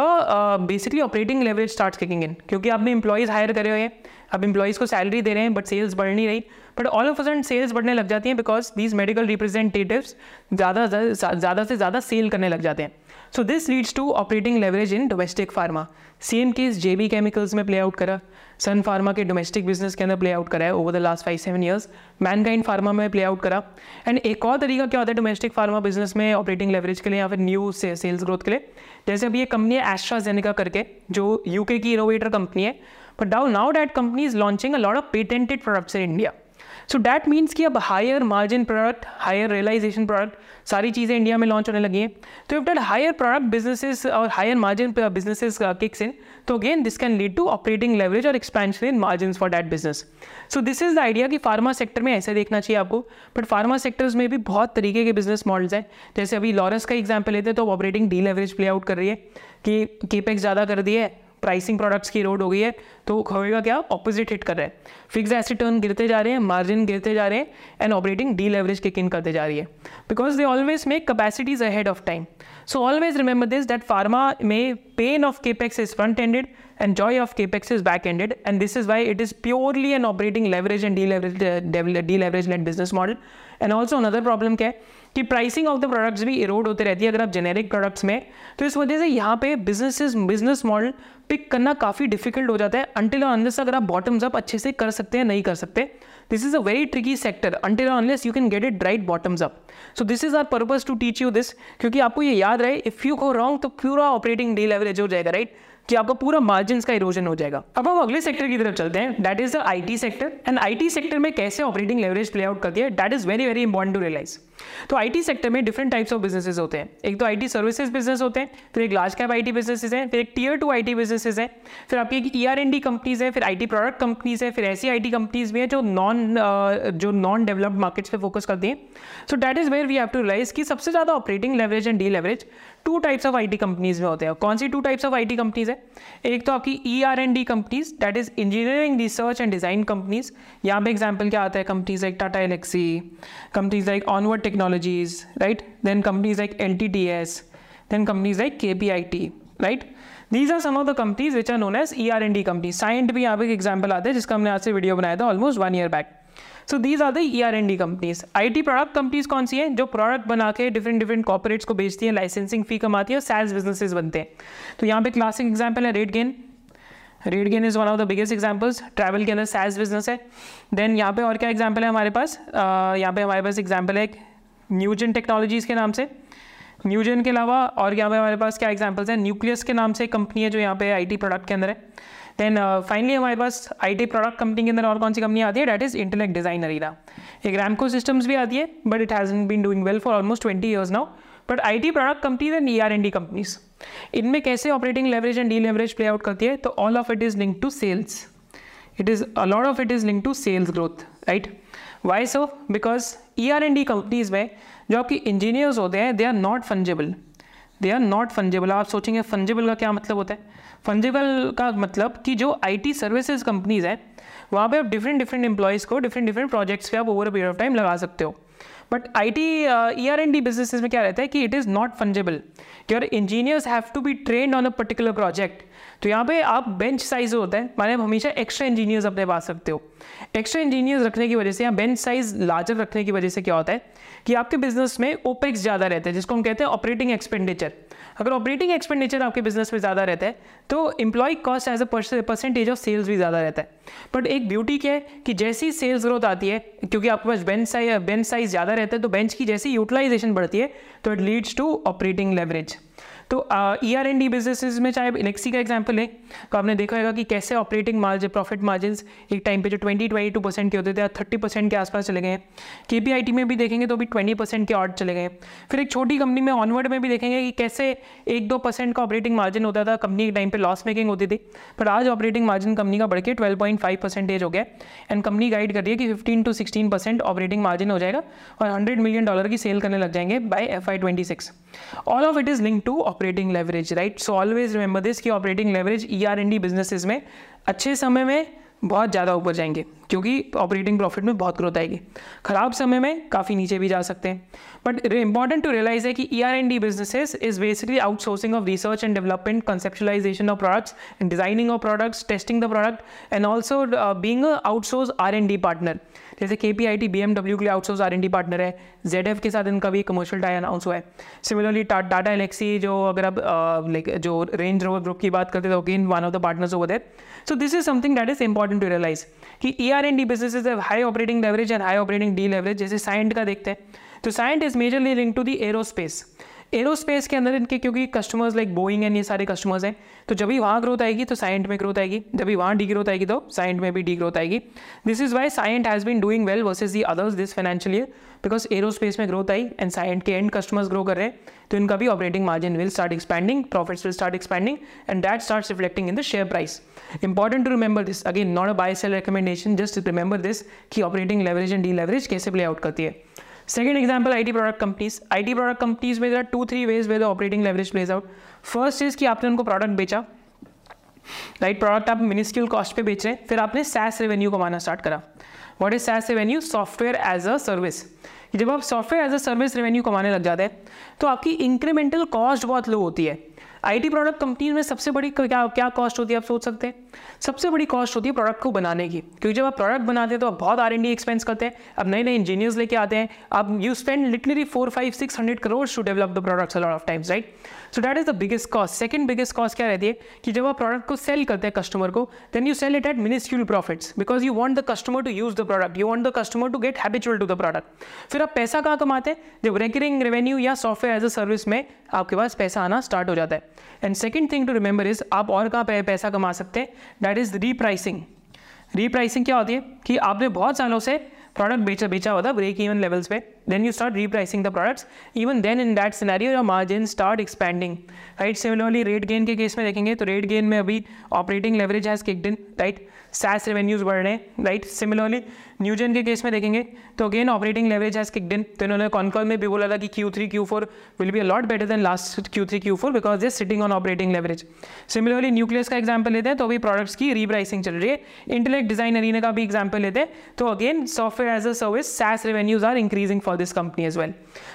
basically operating leverage start kicking in क्योंकि आपने इंप्लॉयज़ हायर करे हुए अब इंप्लॉयज़ को सैलरी दे रहे हैं बट सेल्स बढ़ नहीं रही। But all of a sales बढ़ने लग जाती हैं बिकॉज़ दीज मेडिकल रिप्रेजेंटेटिव्स ज़्यादा ज़्यादा से ज़्यादा सेल करने लग जाते हैं। So this leads to operating leverage in domestic pharma same case J B Chemicals में प्ले आउट करा। सन फार्मा के डोमेस्टिक बिज़नेस के अंदर प्ले आउट करा है over the last five seven years Mankind Pharma में प्ले आउट करा। And एक और तरीका क्या होता है डोमेस्टिक फार्मा बिज़नेस में ऑपरेटिंग लेवरेज के लिए या फिर न्यू से सेल्स ग्रोथ के लिए? जैसे अभी ये कंपनी है एस्ट्राजेनिका करके, जो यूके की इनोवेटर कंपनी है। बट डाउ now that company is launching a lot of patented products in India so that means कि अब higher margin product higher realisation product सारी चीज़ें इंडिया में लॉन्च होने लगी हैं। तो if that higher product businesses और higher margin businesses kicks in तो again this can lead to operating leverage और expansion in margin for that business so this is the idea कि फार्मा सेक्टर में ऐसे देखना चाहिए आपको। बट फार्मा सेक्टर्स में भी बहुत तरीके के बिज़नेस मॉडल्स हैं। जैसे अभी लॉरेंस का एग्ज़ाम्पल लेते हैं तो operating deleverage play out कर रही है कि केपेक्स ज़्यादा कर दिए प्राइसिंग प्रोडक्ट्स की रोड हो गई है तो होएगा क्या? ऑपोजिट हिट कर रहा है। फिक्स एसिड टर्न गिरते जा रहे हैं मार्जिन गिरते जा रहे हैं and operating deleverage kick in करते जा रही है। Because they always make capacities ahead of time so always remember this that pharma में pain of capex is front ended and joy of capex is back ended and this is why it is purely an operating leverage and deleverage uh, deleverage led business model. And also another problem क्या है कि pricing of the products भी erode होते रहती है अगर आप generic products में तो इस वजह से यहाँ पे बिज़नेस बिज़नेस मॉडल पिक करना काफ़ी डिफ़िकल्ट हो जाता है। अनटिल अनलेस अगर आप बॉटम्स अप अच्छे से कर सकते हैं, नहीं कर सकते this is a very tricky sector until unless you can get it right bottoms up so this is our purpose to teach you this क्योंकि आपको ये याद रहे इफ़ यू गो रॉन्ग तो पूरा ऑपरेटिंग डी लेवरेज हो जाएगा right कि आपका पूरा मार्जिन का इरोजन हो जाएगा। अब हम अगले सेक्टर की तरफ़ चलते हैं। That is the IT sector and IT sector में कैसे ऑपरेटिंग लेवरेज प्ले आउट करती है that is very very important to realise तो आईटी सेक्टर में डिफरेंट टाइप्स ऑफ़ बिजनेसेस होते हैं। एक तो आईटी सर्विसेज़ बिज़नेस होते हैं, फिर एक लार्ज कैप आईटी बिजनेसेस हैं, फिर एक टीयर टू आईटी बिजनेसेस हैं, फिर आपकी एक E R and D companies है, फिर आईटी प्रोडक्ट कंपनीज़ है, फिर ऐसी आईटी कंपनीज़ भी हैं जो नॉन जो नॉन डेवलप्ड मार्केट्स पे फोकस करती हैं। So that is where we have to realise कि सबसे ज़्यादा operating leverage and deleverage two types of IT companies में होते हैं। कौन सी two types of IT companies है? एक तो आपकी E R and D companies that is engineering research and design companies यहाँ पे एग्ज़ाम्पल क्या आता है? Companies like Tata Elxsi companies like Onward Technologies right then companies like L T T S then companies like K P I T right these are some of the companies which are known as E R as D company Cyient भी यहाँ पे एक example आता है, जिसका हमने आज से वीडियो बनाया था almost one year back so these are the E R and D companies I T product companies कौन सी हैं? जो प्रोडक्ट बना के डिफरेंट डिफरेंट कॉपरेट्स को बेचती हैं लाइसेंसिंग फ़ी कमाती है और सैल्स बिजनेसेस बनते हैं। तो यहाँ पे क्लासिक एग्ज़ाम्पल है RateGain RateGain is one of the biggest examples travel के अंदर सैल्स बिज़नेस है। देन यहाँ पे और क्या एग्ज़ाम्पल है हमारे पास? यहाँ पे हमारे पास एग्ज़ाम्पल है न्यूजन टेक्नोलॉजीज़ के नाम से। न्यूजन के अलावा और यहाँ पे हमारे पास क्या एग्जाम्पल्स हैं? न्यूक्लियस के नाम से कंपनी है जो यहाँ पे आईटी प्रोडक्ट के अंदर है। देन फाइनली uh, हमारे पास आईटी प्रोडक्ट कंपनी के अंदर और कौन सी कंपनी आती है? That is Intellect Design Arena एक रैमको सिस्टम्स भी आती है but it has been doing well for almost twenty years now but I T product companies and E R and D companies इनमें कैसे operating leverage and deleverage play out करती है? तो all of it is link to sales it is a lot of it is link to sales growth right why so because E R and D companies में जो आपकी engineers होते हैं they are not fungible they are not fungible आप सोचेंगे fungible का क्या मतलब होता है? फंजेबल का मतलब कि जो आई टी सर्विसेज़ कंपनीज़ हैं, वहाँ पे आप डिफरेंट डिफरेंट एम्प्लॉयज़ को डिफरेंट डिफरेंट प्रोजेक्ट्स पे आप over a period of time लगा सकते हो। But I T E R and D business में क्या रहता है कि it is not fungible your engineers have to be train on a particular project तो यहाँ पे आप बेंच साइज़ होता है। माने हमेशा एक्स्ट्रा इंजीनियर्स अपने पास सकते हो। एक्स्ट्रा इंजीनियर्स रखने की वजह से या बेंच साइज़ लार्जर रखने की वजह से क्या होता है कि आपके बिज़नेस में ओपेक्स ज़्यादा रहता है, जिसको हम कहते हैं ऑपरेटिंग एक्सपेंडिचर अगर ऑपरेटिंग एक्सपेंडिचर आपके बिज़नेस में ज़्यादा रहता है तो employee cost as a percentage of sales भी ज़्यादा रहता है। बट एक ब्यूटी क्या है कि जैसी सेल्स ग्रोथ आती है, क्योंकि आपके पास बेंच साइज़ बेंच साइज़ ज़्यादा रहता है तो बेंच की जैसी यूटिलाइजेशन बढ़ती है तो it leads to operating leverage तो E R and D businesses में चाहे इलेक्सी का एग्ज़ाम्पल है तो आपने देखा होगा कि कैसे ऑपरेटिंग मार्जिन प्रॉफिट मार्जिन एक टाइम पे जो ट्वेंटी ट्वेंटी टू परसेंट के होते थे थर्टी परसेंट के आसपास चले गए के पी आई टी में भी देखेंगे तो भी ट्वेंटी परसेंट के ऑर्ड चले गए फिर एक छोटी कंपनी में ऑनवर्ड में भी देखेंगे कि कैसे एक, दो परसेंट का ऑपरेटिंग मार्जिन होता था कंपनी एक टाइम पर लॉस मेकिंग होती थी। पर आज ऑपरेटिंग मार्जिन कंपनी का बढ़ के ट्वेल्व पॉइंट फाइव परसेंटेज हो गया एंड कंपनी गाइड कर रही है कि fifteen to sixteen percent operating margin हो जाएगा और हंड्रेड मिलियन डॉलर की सेल करने लग जाएँगे by F Y twenty six all of it is link to operating leverage right so always remember this कि operating leverage E R and D businesses में अच्छे समय में बहुत ज़्यादा ऊपर जाएँगे, क्योंकि ऑपरेटिंग प्रॉफिट में बहुत ग्रोथ आएगी। खराब समय में काफ़ी नीचे भी जा सकते हैं। बट इंपॉर्टेंट टू रियलाइज़ है कि E R and D businesses is basically outsourcing of research and development conceptualisation of products and designing of products testing the product and also being outsource R and D partner जैसे K P I T B M W के लिए outsource R and D partner है। Z F के साथ इनका भी commercial tie announce हुआ है। सिमिलरली टाटा एलेक्सी जो अगर आप लाइक जो रेंज रोवर ग्रुप की बात करते तो again one of the partners over there so this is something that is important to realise कि E R and D business high operating leverage and high operating deleverage जैसे साइंट का देखते हैं। तो Cyient is majorly link to the aerospace aerospace के अंदर इनके, क्योंकि कस्टमर्स लाइक बोइंग एंड ये सारे कस्टमर्स हैं तो जब भी वहाँ ग्रोथ आएगी तो साइंट में ग्रोथ आएगी, जब भी वहाँ डी ग्रोथ आएगी तो साइंट में भी डी ग्रोथ आएगी। This is why Cyient has been doing well versus the others this financial year because aerospace में ग्रोथ आई एंड साइंट के एंड कस्टमर्स ग्रो कर रहे हैं तो इनका भी operating margin will start expanding profits will start expanding and that start reflecting in the share price important to remember this again not a buy sell recommendation just remember this कि operating leverage and D leverage कैसे play out करती है। Second example I T product companies I T product companies में जरा two three ways the operating leverage plays out first is कि आपने उनको product बेचा राइट right, प्रोडक्ट आप मिनिस्क्यूल कॉस्ट पे बेच रहे हैं फिर आपने सैस रेवेन्यू कमाना स्टार्ट करा। What is SaaS revenue software as a service जब आप software as a service revenue कमाने लग जाते हैं तो आपकी इंक्रीमेंटल कॉस्ट बहुत लो होती है। आईटी प्रोडक्ट कंपनीज़ में सबसे बड़ी क्या क्या कॉस्ट होती है, आप सोच सकते हैं। सबसे बड़ी कॉस्ट होती है प्रोडक्ट को बनाने की। क्योंकि जब आप प्रोडक्ट बनाते हैं तो आप बहुत आर एंड डी एक्सपेंस करते हैं। अब नए नए इंजीनियर्स लेके आते हैं। आप you spend literally four five six hundred crore to develop the products a lot of times right so that is the biggest cost second biggest cost क्या रहती है कि जब आप प्रोडक्ट को सेल करते हैं कस्टमर को then you sell it at miniscule profits because you want the customer to use the product you want the customer to get habitual to the product फिर आप पैसा कहाँ कमाते हैं? जब रेकरिंग रेवेन्यू या सॉफ्टवेयर एज अ सर्विस में आपके पास पैसा आना स्टार्ट हो जाता है। And second thing to remember is आप और कहाँ पैसा कमा सकते हैं? दैट इज़ रीप्राइसिंग रीप्राइसिंग क्या होती है कि आपने बहुत सालों से प्रोडक्ट बेचा बेचा होता ब्रेक इवन लेवल्स पे then you start repricing the products even then in that scenario your margin start expanding right similarly RateGain के केस में देखेंगे तो रेट गेन में अभी operating leverage has kicked in right? SaaS revenues बढ़ रहे हैं राइट सिमिलरली न्यूजन के केस में देखेंगे तो again operating leverage has kicked in तो इन्होंने कॉन्कॉल में भी बोला था कि Q three Q four will be a lot better than last Q three Q four because this sitting on operating leverage similarly Nucleus का एग्ज़ाम्पल लेते हैं तो अभी प्रोडक्ट्स की रीप्राइसिंग चल रही है. इंटरनेट डिज़ाइन अरीने का भी एग्ज़ाम्पल लेते हैं. तो again software as a service SaaS revenues are increasing for this company as well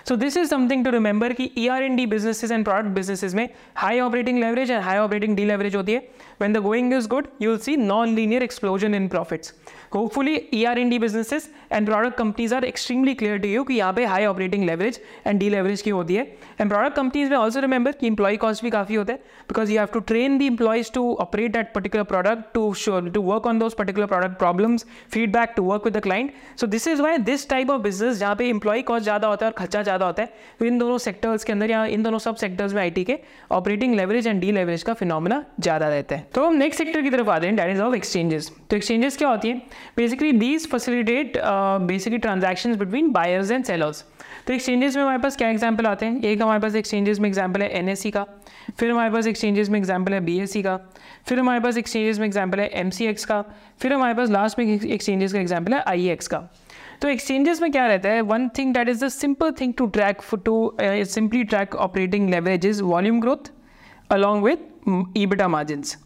so this is something to remember की E R and D businesses and product businesses में high operating leverage and high operating deleverage होती है. When the going is good you will see non-linear explosion in profits hopefully ER&D businesses and product companies are extremely clear to you कि यहाँ पे high operating leverage and deleverage की होती है and product companies में also remember कि employee cost भी काफ़ी होता है because you have to train the employees to operate that particular product to show to work on those particular product problems feedback to work with the client so this is why this type of business जहाँ पे employee cost ज़्यादा होता है और खर्चा ज़्यादा होता है तो इन दोनों सेक्टर्स के अंदर या इन दोनों सब सेक्टर्स में आईटी के operating leverage and D leverage का फिनोमिना ज़्यादा रहता है तो हम नेक्स्ट सेक्टर की तरफ़ आते हैं डेट इज़ ऑफ़ एक्सचेंजेस तो एक्सचेंजेस क्या होती है basically these facilitate basically transaction between buyers and sellers तो एक्सचेंजेस में हमारे पास क्या एग्ज़ाम्पल आते हैं? एक हमारे पास एक्सचेंजेस में एग्ज़ाम्पल है एन का, फिर हमारे पास एक्सचेंजेस में एग्ज़ाम्पल है बी का, फिर हमारे पास एक्सचेंजेस में एग्ज़ाम्पल है MCX का, फिर हमारे पास लास्ट में एक्सचेंजेस का एग्ज़ाम्पल है आई का। तो एक्सचेंजेस में क्या रहता है? One thing that is the simple thing to track to simply track operating leverage is volume growth along with EBITDA margins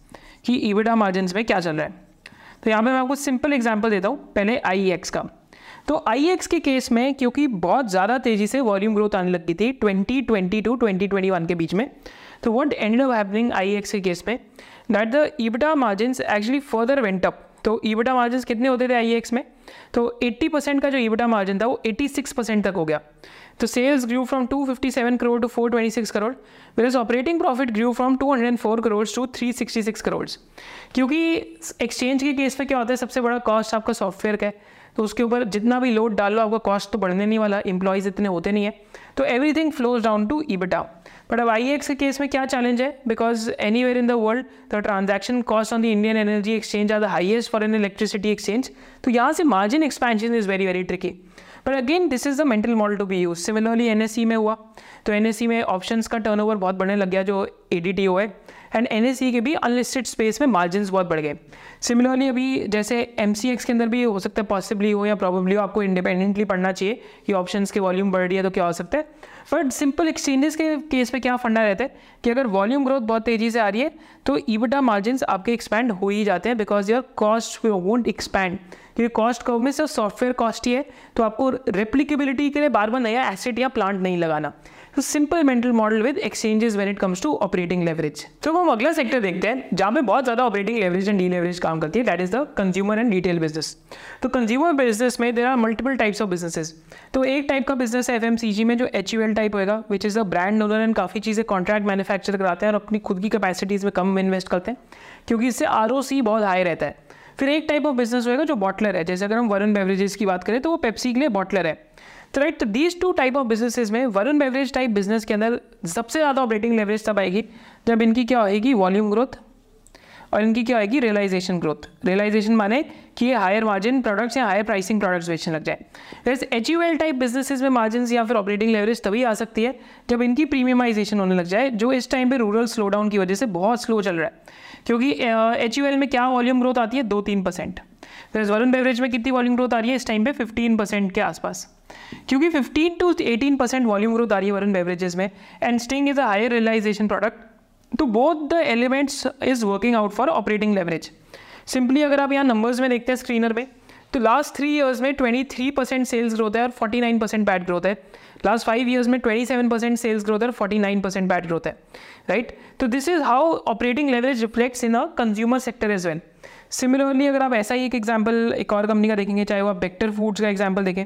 कि ईबिटा मार्जिन्स में क्या चल रहा है? तो यहाँ पे मैं आपको सिंपल एग्जांपल देता हूँ, पहले आई एक्स का। तो आई एक्स के केस में क्योंकि बहुत ज़्यादा तेज़ी से वॉल्यूम ग्रोथ आने लगी थी 2020 टू 2021 के बीच में तो what ended up happening I X के केस में? That the EBITDA margins actually further went up तो ईबिटा मार्जिन कितने होते थे आई एक्स में? तो 80 परसेंट का जो ईबिटा मार्जिन था, वो 86 परसेंट तक हो गया। तो sales grew from 257 crore to 426 crore where is operating profit grew from 204 crore to 366 crore क्योंकि एक्सचेंज के केस में क्या होता है, सबसे बड़ा कॉस्ट आपका सॉफ्टवेयर का है। तो उसके ऊपर जितना भी लोड डाल आपका कॉस्ट तो बढ़ने नहीं वाला इंप्लॉयज़ इतने होते नहीं है। तो everything flows down to EBITDA but अब आई एक्स के केस में क्या चैलेंज है? Because anywhere in the world the transaction cost on the Indian energy exchange are the highest for an electricity exchange तो यहाँ से margin expansion is very very tricky but again this is the mental model to be use similarly NSC में हुआ। तो NSC में option का turn बहुत बढ़ने लग गया, जो ए है। एंड एनएससी के भी अनलिस्टेड स्पेस में मार्जिन बहुत बढ़ गए। सिमिलरली अभी जैसे एमसीएक्स के अंदर भी हो सकता है पॉसिबली हो या प्रॉबली हो, आपको इंडिपेंडेंटली पढ़ना चाहिए कि ऑप्शन के वॉल्यूम बढ़ रही है तो क्या हो सकता है। बट सिंपल एक्सचेंजेस के केस में क्या फंडा रहता है कि अगर वॉल्यूम ग्रोथ बहुत तेज़ी से आ रही है तो ईबिटा मार्जिन आपके एक्सपैंड हो ही जाते हैं because your cost won't expand क्योंकि कॉस्ट कर्व में सिर्फ़ सॉफ्टवेयर कॉस्ट ही है तो आपको रेप्लिकेबिलिटी के लिए बार बार नया एसेट या प्लांट नहीं लगाना। तो simple mental model with exchanges when it comes to operating leverage तो हम अगला सेक्टर देखते हैं, जहाँ पे बहुत ज़्यादा operating leverage and the leverage काम करती है that is the consumer and retail business तो कंज्यूमर बिज़नेस में there are multiple types of businesses तो एक टाइप का बिज़नेस है एफ़ में, जो एचयूएल टाइप होगा which is a brand owner and काफ़ी चीज़ें कॉन्ट्रैक्ट मैन्युफैक्चर कराते हैं और अपनी खुद की कैपेसिटीज़ में कम इन्वेस्ट करते हैं, क्योंकि इससे आर बहुत हाई रहता है। फिर एक टाइप ऑफ़ बिज़नेस होएगा जो बॉटलर है। जैसे अगर हम वरुण बेवरेजेस की बात करें तो वो पेप्सी के लिए बॉटलर है। तो राइट तो these two type of businesses में वरुण बेवरेज टाइप बिज़नेस के अंदर सबसे ज़्यादा ऑपरेटिंग लेवरेज तब आएगी जब इनकी क्या होएगी वॉल्यूम ग्रोथ और इनकी क्या होगी रियलाइजेशन ग्रोथ रियलाइजेशन माने कि ये हायर मार्जिन प्रोडक्ट्स या हायर प्राइसिंग प्रोडक्ट्स बेचने लग जाए। जैसे H U L type businesses में मार्जिन या फिर ऑपरेटिंग लेवरेज तभी आ सकती है जब इनकी प्रीमियमाइजेशन होने लग जाए, जो इस टाइम पे रूरल स्लो डाउन की वजह से बहुत स्लो चल रहा है। क्योंकि एच एल में क्या वॉल्यूम ग्रोथ आती है? दो तीन परसेंट फिर वरुण बेवरेज में कितनी वॉल्यूम ग्रोथ आ रही है? इस टाइम पे फिफ्टीन परसेंट के आसपास. क्योंकि 15 टू 18 परसेंट वॉल्यूम ग्रोथ आ रही है वरुण बेवरेजेस में and Sting is a higher realisation product तो both the elements is working out for operating leverage simply अगर आप यहाँ नंबर्स में देखते हैं स्क्रीनर में तो लास्ट थ्री ईयर्स में 23 परसेंट सेल्स ग्रोथ है और 49 परसेंट बैड ग्रोथ है. लास्ट फाइव ईयर्स में 27 परसेंट सेल्स ग्रोथ है और 49 परसेंट बैड ग्रोथ है राइट तो this is how operating leverage reflects in a consumer sector as well Similarly अगर आप ऐसा ही एक एग्ज़ाम्पल एक और कंपनी का देखेंगे, चाहे वो आप बेक्टर फूड्स का एग्ज़ाम्पल देखें,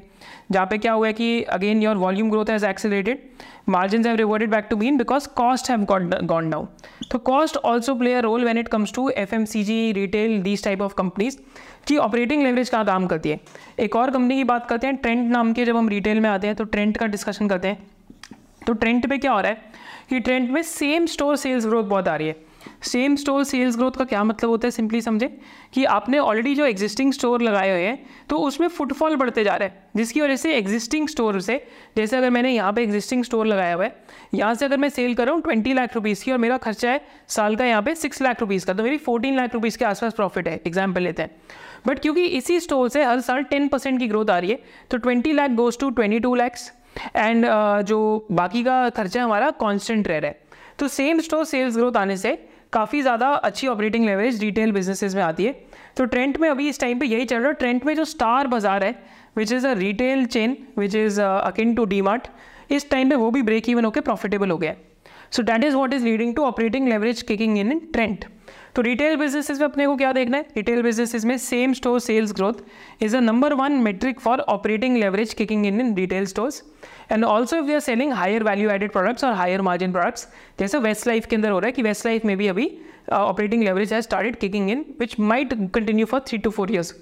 जहाँ पे क्या हुआ है कि again your volume growth has accelerated margin have reverted back to been because cost have gone down तो cost also play a role when it comes to F M C G retail these type of companies की operating leverage कहाँ काम करती है? एक और company की बात करते हैं ट्रेंड नाम के जब हम रिटेल में आते हैं तो ट्रेंड का डिस्कशन करते हैं। तो ट्रेंड पे क्या हो रहा है कि ट्रेंड में सेम स्टोर सेल्स ग्रोथ बहुत आ रही है। सेम स्टोर सेल्स ग्रोथ का क्या मतलब होता है? सिंपली समझे कि आपने ऑलरेडी जो एग्जिस्टिंग स्टोर लगाए हुए हैं तो उसमें फुटफॉल बढ़ते जा रहे हैं, जिसकी वजह से एग्जिस्टिंग स्टोर से, जैसे अगर मैंने यहाँ पे एग्जिस्टिंग स्टोर लगाया हुआ है, यहाँ से अगर मैं सेल कर रहा हूँ ट्वेंटी लाख रुपीज़ की, और मेरा खर्चा है साल का यहाँ पे सिक्स लाख रुपीज़ का तो मेरी फोर्टीन लाख रुपीज़ के आसपास प्रॉफिट है एग्ज़ाम्पल लेते हैं। बट क्योंकि इसी स्टोर से हर साल टेन परसेंट की ग्रोथ आ रही है तो twenty lakh goes to twenty two lakhs and जो बाकी का खर्चा हमारा कॉन्स्टेंट रह रहा है। तो सेम स्टोर सेल्स ग्रोथ आने से काफ़ी ज़्यादा अच्छी ऑपरेटिंग लेवरेज रिटेल बिजनेसेस में आती है। तो ट्रेंट में अभी इस टाइम पे यही चल रहा है। ट्रेंट में जो स्टार बाज़ार है which is a retail chain which is akin to D Mart इस टाइम पे वो भी ब्रेक इवन होकर प्रॉफिटेबल हो गया है। So that is what is leading to operating leverage kicking in Trent तो रिटेल बिजनेसेस में अपने को क्या देखना है? रिटेल बिजनेसेस में same store sales growth is a number one metric for operating leverage kicking in in retail stores and also if we are selling higher value added products और higher margin products जैसे waste life के अंदर हो रहा है कि Westlife में भी अभी operating leverage has started kicking in which might continue for three to four years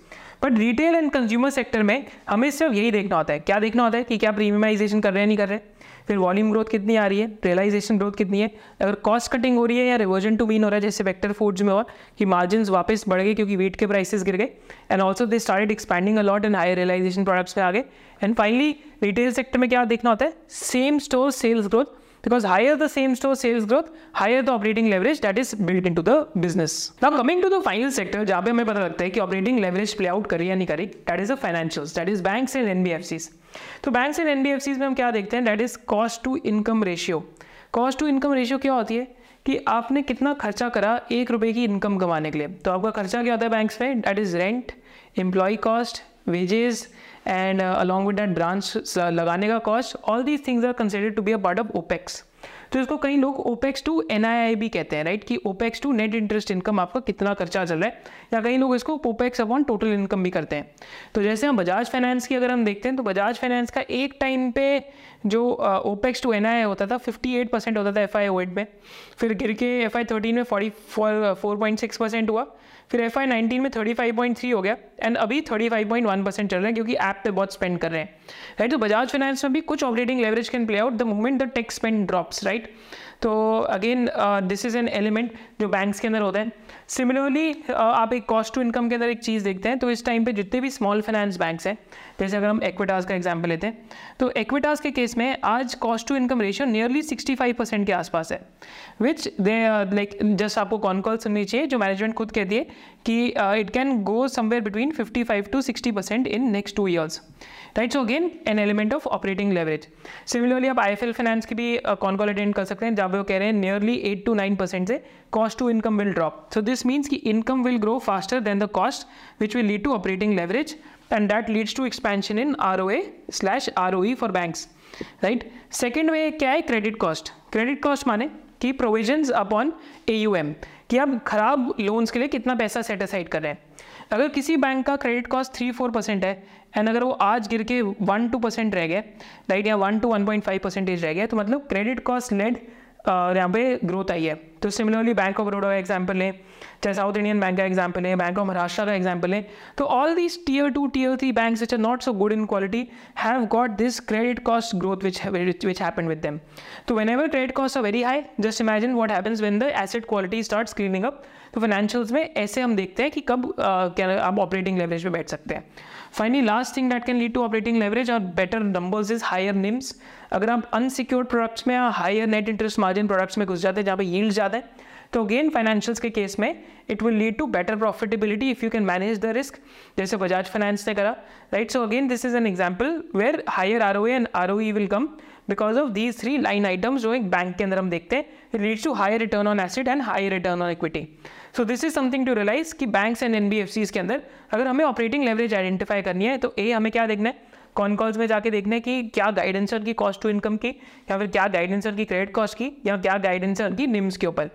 but retail and consumer sector में हमें सिर्फ़ यही देखना होता है। क्या देखना होता है कि क्या प्रीमियमाइजेशन कर रहे हैं, नहीं कर रहे फिर वॉल्यूम ग्रोथ कितनी आ रही है? रियलाइजेशन ग्रोथ कितनी है? अगर कॉस्ट कटिंग हो रही है या रिवर्जन टू मीन हो रहा है, जैसे वेक्टर फूड्स में और, कि मार्जिन वापस बढ़ गए क्योंकि वीट के प्राइसेस गिर गए। And also they started expanding a lot and high realisation products पे आ गए एंड फाइनली रिटेल सेक्टर में क्या देखना होता है? Same store sales growth because higher the same store sales growth higher the operating leverage that is built into the business now coming to the final sector जहाँ पे पता लगता है कि operating leverage play out करी या नहीं करी that is the financials that is banks and NBFCs तो बैंक्स एंड एनबीएफसीज में हम क्या देखते हैं that is cost to income ratio cost to income ratio क्या होती है कि आपने कितना खर्चा करा एक रुपए की इनकम कमाने के लिए तो आपका खर्चा क्या होता है बैंक्स में that is rent employ cost wages and along with that branch लगाने का cost all these things are considered to be a part of opex तो इसको कई लोग ओपेक्स टू एन भी कहते हैं राइट कि opex to net interest income आपका कितना खर्चा चल रहा है? या कई लोग इसको ओपेक्स अपॉन टोटल इनकम भी करते हैं। तो जैसे हम बजाज फाइनेंस की अगर हम देखते हैं तो बजाज फाइनेंस का एक टाइम पे जो ओपेक्स टू एन होता था 58 परसेंट होता था एफ़ आई में। फिर गिर के एफ़ आई थर्टीन में forty four four point six percent हुआ। फिर एफ़ आई नाइनटीन में थर्टी फाइव पॉइंट थ्री हो गया एंड अभी thirty five point one percent चल रहे हैं, क्योंकि ऐप पे बहुत स्पेंड कर रहे हैं। राइट तो बजाज फाइनेंस में भी कुछ operating leverage can play out the moment the tech spend drops right तो again this is an element जो बैंक्स के अंदर होता है। सिमिलरली uh, आप एक कॉस्ट टू इनकम के अंदर एक चीज़ देखते हैं तो इस टाइम पे जितने भी स्मॉल फाइनेंस बैंक्स हैं जैसे अगर हम एक्विटास का एग्ज़ाम्पल लेते हैं तो एक्विटास के केस में आज cost to income ratio nearly 65 percent के आसपास है विच दे लाइक जस्ट आपको कॉन कॉल सुननी चाहिए जो मैनेजमेंट खुद कहती है कि it can go somewhere between 55 to 60 percent in next two years right so again an element of operating leverage similarly आप आई एफ़ फाइनेंस की भी कॉन कॉल अटेंड कर सकते हैं पे वो कह रहे हैं nearly eight to nine percent से cost to income will drop so this means कि income will grow faster than the cost which will lead to operating leverage and that leads to expansion in R O A slash R O E for banks. Right second way क्या है? Credit cost credit cost माने कि provisions upon A U M कि आप खराब loans के लिए कितना पैसा सेट असाइड कर रहे हैं। अगर किसी बैंक का credit cost three four percent है एंड अगर वो आज गिर के वन टू परसेंट रह गया राइट या one to one point five percentage रह गया तो मतलब क्रेडिट कॉस्ट लेड यहाँ पे ग्रोथ आई है। तो सिमिलरली बैंक ऑफ़ बड़ौदा का एग्ज़ाम्पल लें, चाहे साउथ इंडियन बैंक का एग्ज़ाम्पल है बैंक ऑफ़ महाराष्ट्र का एग्ज़ाम्पल है तो all these tier two tier three bank which are not so good in quality have got this credit cost growth which which happen with them तो whenever credit cost are very high just imagine what happens when the asset quality start screening up तो financials में ऐसे हम देखते हैं कि कब क्या आप ऑपरेटिंग लेवरेज में बैठ सकते हैं। Finally last thing that can lead to operating leverage और better numbers is higher NIMs अगर आप अनसिक्योर्ड प्रोडक्ट्स में या higher net interest margin products में घुस जाते हैं जहाँ पे यील्ड ज़्यादा है तो अगेन फाइनेंशियल्स के केस में it will lead to better profitability if you can manage the risk जैसे बजाज फाइनेंस ने करा right so again this is an example where higher R O and R O E will come because of these three line items जो एक bank के अंदर हम देखते हैं leads to higher return on asset and higher return on equity so this is something to realise कि banks and N के अंदर अगर हमें ऑपरेटिंग लेवरेज आइडेंटिफाई करनी है तो ए हमें क्या देखना है? कॉन कॉल्स में जाके देखना है कि क्या गाइडेंस की कॉस्ट टू इनकम की, या फिर क्या गाइडेंस की क्रेडिट कॉस्ट की, या क्या गाइडेंस की निम्स के ऊपर।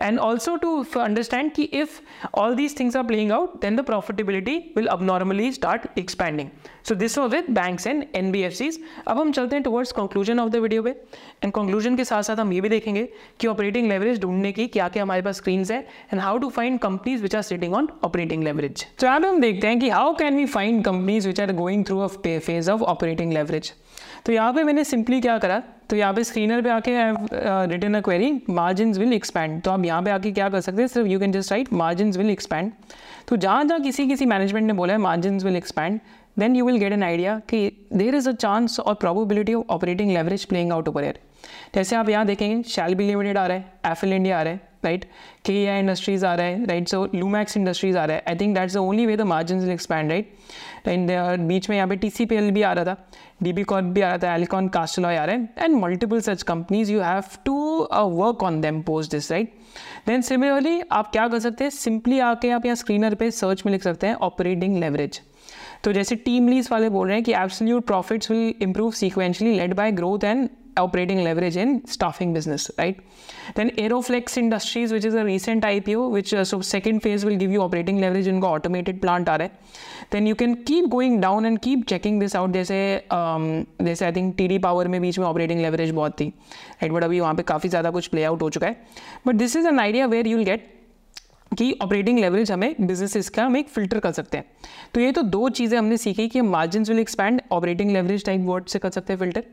एंड ऑल्सो टू अंडरस्टैंड कि if all these things are playing out then the profitability will अब normally start expanding so this was with banks and N B F Cs अब हम चलते हैं towards conclusion of the video पे. And conclusion के साथ साथ हम ये भी देखेंगे कि ऑपरेटिंग लेवरेज ढूँढने की क्या क्या हमारे पास स्क्रीन है and how to find companies which are sitting on operating leverage तो यहाँ पे हम देखते हैं कि how can we find companies which are going through a phase of operating leverage तो यहाँ पे मैंने सिंपली क्या करा? तो यहाँ पे स्क्रीनर पे आके I return a query margin will expand तो आप यहाँ पे आके क्या कर सकते हैं? सिर्फ़ you can just write margin will expand तो जहाँ जहाँ किसी किसी मैनेजमेंट ने बोला है margin will expand then you will get an idea कि देर इज़ अ चांस और probability of operating leverage playing out over a year जैसे आप यहाँ देखेंगे शैल बी लिमिटेड आ रहा है एफिल इंडिया आ रहा है राइट के आई इंडस्ट्रीज़ आ रहा है राइट सो लूमैक्स इंडस्ट्रीज़ आ रहा है I think that's only way the margin will expand right and बीच में यहाँ पे टी सी पी एल भी आ रहा था डी बी कॉर्प भी आ रहा था एलिकॉन कास्टलॉय आ रहा है and multiple such companies you have to work on them post this right then similarly आप क्या कर सकते हैं? सिंपली आके आप यहाँ स्क्रीनर पे सर्च में लिख सकते हैं ऑपरेटिंग लेवरेज तो जैसे टीम लीज वाले बोल रहे हैं कि absolute profits will improve sequentially led by growth and operating leverage in staffing business, right? Then Aeroflex Industries, which is a recent IPO, which uh, so second phase will give you operating leverage in automated plant are then you can keep going down and keep checking this out जैसे um, जैसे I think T D power में बीच में operating leverage बहुत थी right but अभी वहाँ पे काफ़ी ज़्यादा कुछ प्ले आउट हो है but this is an idea where you'll get कि ऑपरेटिंग लेवरेज हमें बिजनेसेस का हम एक फ़िल्टर कर सकते हैं तो ये तो दो चीज़ें हमने सीखी कि margin will expand operating leverage type word से कर सकते हैं फ़िल्टर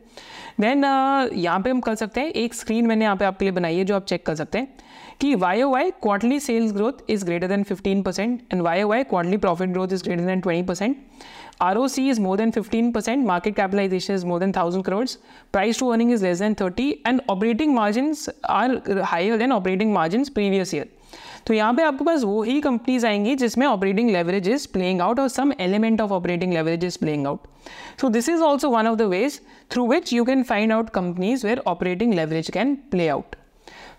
देन uh, यहाँ पे हम कर सकते हैं एक स्क्रीन मैंने यहाँ पे आपके लिए बनाई है जो आप चेक कर सकते हैं कि Y O Y quarterly sales growth is greater than fifteen percent and Y O Y quarterly profit growth is greater than twenty percent R O C is more than fifteen percent market capitalization is more than thousand crores price to earning is less than thirty and operating margin are higher than operating margin previous year तो यहाँ पे आपके पास वो ही companies आएँगी जिसमें operating leverage is playing out और some element of operating leverage is playing out so this is also one of the ways through which you can find out companies where operating leverage can play out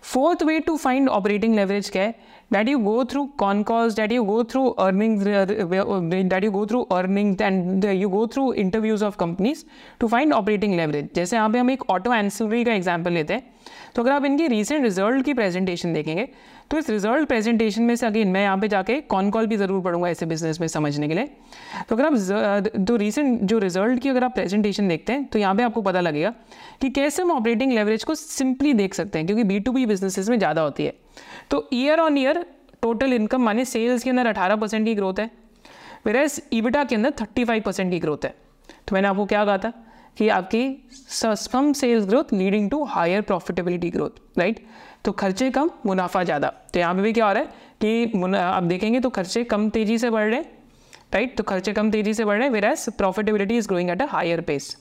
fourth way to find operating leverage क्या है? That you go through con calls, that you go through earnings, that you go through earnings and you go through interviews of companies to find operating leverage. जैसे यहाँ पे हम एक auto ancillary का example लेते हैं। तो अगर आप इनकी रिसेंट रिज़ल्ट की प्रेजेंटेशन देखेंगे तो इस रिज़ल्ट प्रेजेंटेशन में से अगेन मैं यहाँ पे जाके कॉन कॉल भी ज़रूर पढ़ूँगा ऐसे बिज़नेस में समझने के लिए। तो अगर आप जो रिसेंट जो रिज़ल्ट की अगर आप प्रेजेंटेशन देखते हैं तो यहाँ पे आपको पता लगेगा कि कैसे हम ऑपरेटिंग लेवरेज को सिंपली देख सकते हैं, क्योंकि बी टू बी बिजनेसेस में ज़्यादा होती है। तो year on year total income माने सेल्स के अंदर अठारह परसेंट की ग्रोथ है वेरस ईबिटा के अंदर थर्टी फाइव परसेंट की ग्रोथ है। तो मैंने आपको क्या कहा था कि आपकी some sales growth leading to higher profitability growth right तो खर्चे कम, मुनाफा ज़्यादा। तो यहाँ पे भी क्या हो रहा है कि आप देखेंगे तो खर्चे कम तेज़ी से बढ़ रहे हैं राइट तो खर्चे कम तेज़ी से बढ़ रहे हैं where profitability is growing at a higher pace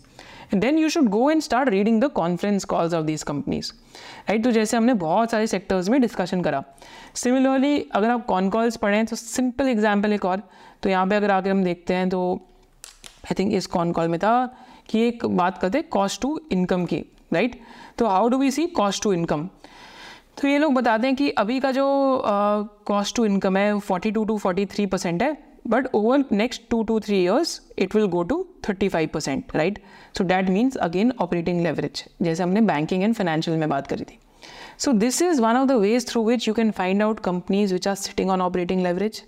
then you should go and start reading the conference calls of these companies right तो जैसे हमने बहुत सारे सेक्टर्स में डिस्कशन करा। सिमिलरली अगर आप कॉन कॉल्स पढ़ें तो सिंपल एग्ज़ाम्पल एक और। तो यहाँ पे अगर आगे हम देखते हैं तो आई थिंक इस कॉन कॉल में था कि एक बात करते कॉस्ट टू इनकम की राइट तो how do we see cost to income तो ये लोग बताते हैं कि अभी का जो कॉस्ट टू इनकम है forty two to forty three percent है but over next two to three years it will go to thirty five percent right so that means again operating leverage जैसे हमने बैंकिंग एंड फाइनेंशियल में बात करी थी so this is one of the ways through which you can find out companies which are sitting on operating leverage.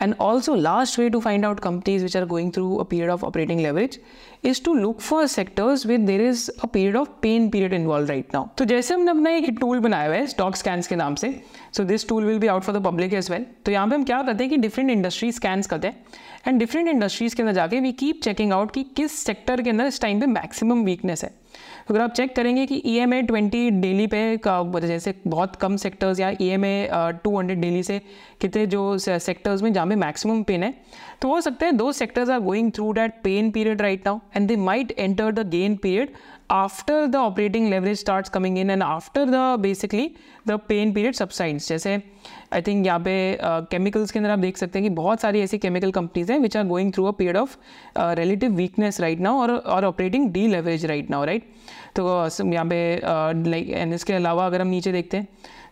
And also last way to find out companies which are going through a period of operating leverage is to look for sectors where there is a period of pain period involved right now. तो जैसे हमने अपना एक tool बनाया हुआ है stock scans के नाम से so this tool will be out for the public as well तो यहाँ पे हम क्या करते हैं कि डिफरेंट इंडस्ट्री स्कैंस करते हैं एंड डिफरेंट इंडस्ट्रीज़ के अंदर जाके वी कीप चेकिंग आउट कि किस सेक्टर के अंदर इस टाइम पे मैक्सिमम वीकनेस है तो अगर आप चेक करेंगे कि E M A twenty daily पे का जैसे बहुत कम सेक्टर्स या E M A two hundred daily से कितने जो सेक्टर्स में जहाँ पे मैक्सिमम पेन है तो हो सकता है दो sectors are going through that pain period right now and they might enter the gain period after the operating leverage start coming in and after the basically the pain period subsides जैसे I think यहाँ पे chemicals के अंदर आप देख सकते हैं कि बहुत सारी ऐसी केमिकल कंपनीज़ हैं which are going through a period of relative weakness right now और और operating deleverage right now right तो यहाँ पे लाइक एंड इसके अलावा अगर हम नीचे देखते हैं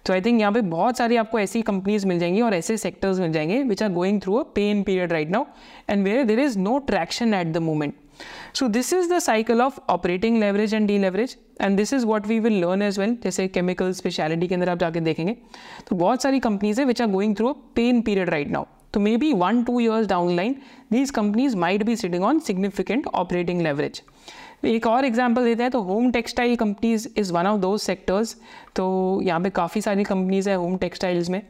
तो आई थिंक यहाँ पे बहुत सारी आपको ऐसी कंपनीज़ मिल जाएँगी और ऐसे सेक्टर्स मिल जाएँगे which are going through a pain period right now and where there is no traction at the moment so this is the cycle of operating leverage and deleverage and this is what we will learn as well जैसे chemical speciality के अंदर आप जाके देखेंगे तो बहुत सारी companies है which are going through a pain period right now तो maybe one two years down line these companies might be sitting on significant operating leverage एक और एग्जांपल देते हैं तो home textile companies is one of those sectors तो यहाँ पे काफ़ी सारी कंपनीज़ है होम टेक्सटाइल्स में।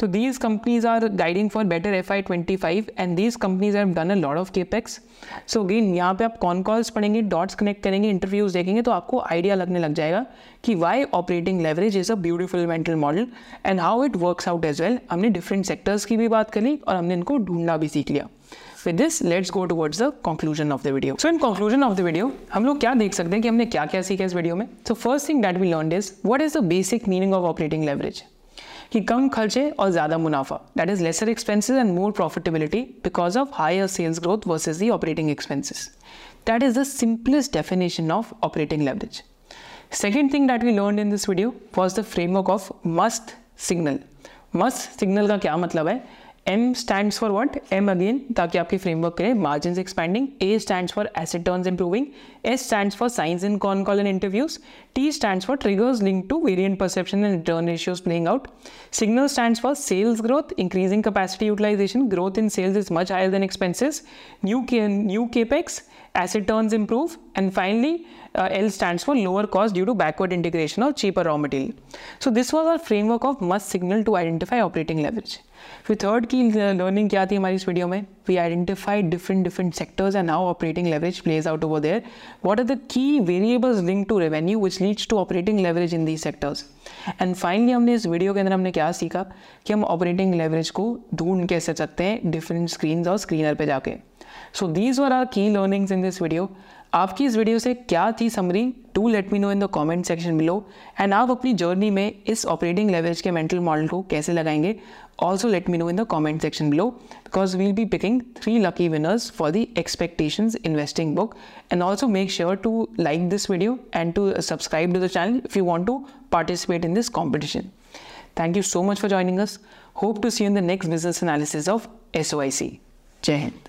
तो these companies are guiding for better F I twenty five and these companies have done a lot of capex so again यहाँ पे आप कॉन कॉल्स पढ़ेंगे डॉट्स कनेक्ट करेंगे इंटरव्यूज़ देखेंगे तो आपको आइडिया लगने लग जाएगा कि why operating leverage is a beautiful mental model and how it works out as well हमने डिफरेंट सेक्टर्स की भी बात करी और हमने इनको ढूंढना भी सीख लिया। With this let's go towards the conclusion of the video so in conclusion of the video हम लोग क्या देख सकते हैं कि हमने क्या क्या सीखा इस वीडियो में? So first thing that we learn is what is the basic meaning of operating leverage कि कम खर्चे और ज़्यादा मुनाफा that is lesser expenses and more profitability because of higher sales growth versus the operating expenses that is the simplest definition of operating leverage second thing that we learn in this video was the framework of must signal must signal का क्या मतलब है? M stands for what? M again ताकि आपकी framework करें margins expanding. A stands for asset turns improving. S stands for signs in con call and interviews. T stands for triggers linked to variant perception and return ratios playing out. Signal stands for sales growth, increasing capacity utilization. Growth in sales is much higher than expenses. New, new capex, asset turns improve. And finally, uh, L stands for lower cost due to backward integration or cheaper raw material. So this was our framework of must signal to identify operating leverage. फिर third की learning क्या थी हमारी इस video में? We identify different different sectors and now operating leverage plays out over there what are the key variables link to revenue which leads to operating leverage in these sectors and finally हमने इस video के अंदर हमने क्या सीखा? कि हम operating leverage को ढूंढ कैसे सकते हैं डिफरेंट स्क्रीन और स्क्रीनर पर जाके। So these were the key learnings in this video आपकी इस वीडियो से क्या थी summary to let me know in the comment section below and आप अपनी जर्नी में इस ऑपरेटिंग लेवरेज के मेंटल मॉडल को कैसे लगाएँगे? Also let me know in the comment section below because we'll be picking three lucky winners for the expectations investing book. And also make sure to like this video and to uh, subscribe to the channel if you want to participate in this competition. Thank you so much for joining us. Hope to see you in the next business analysis of soic jai hind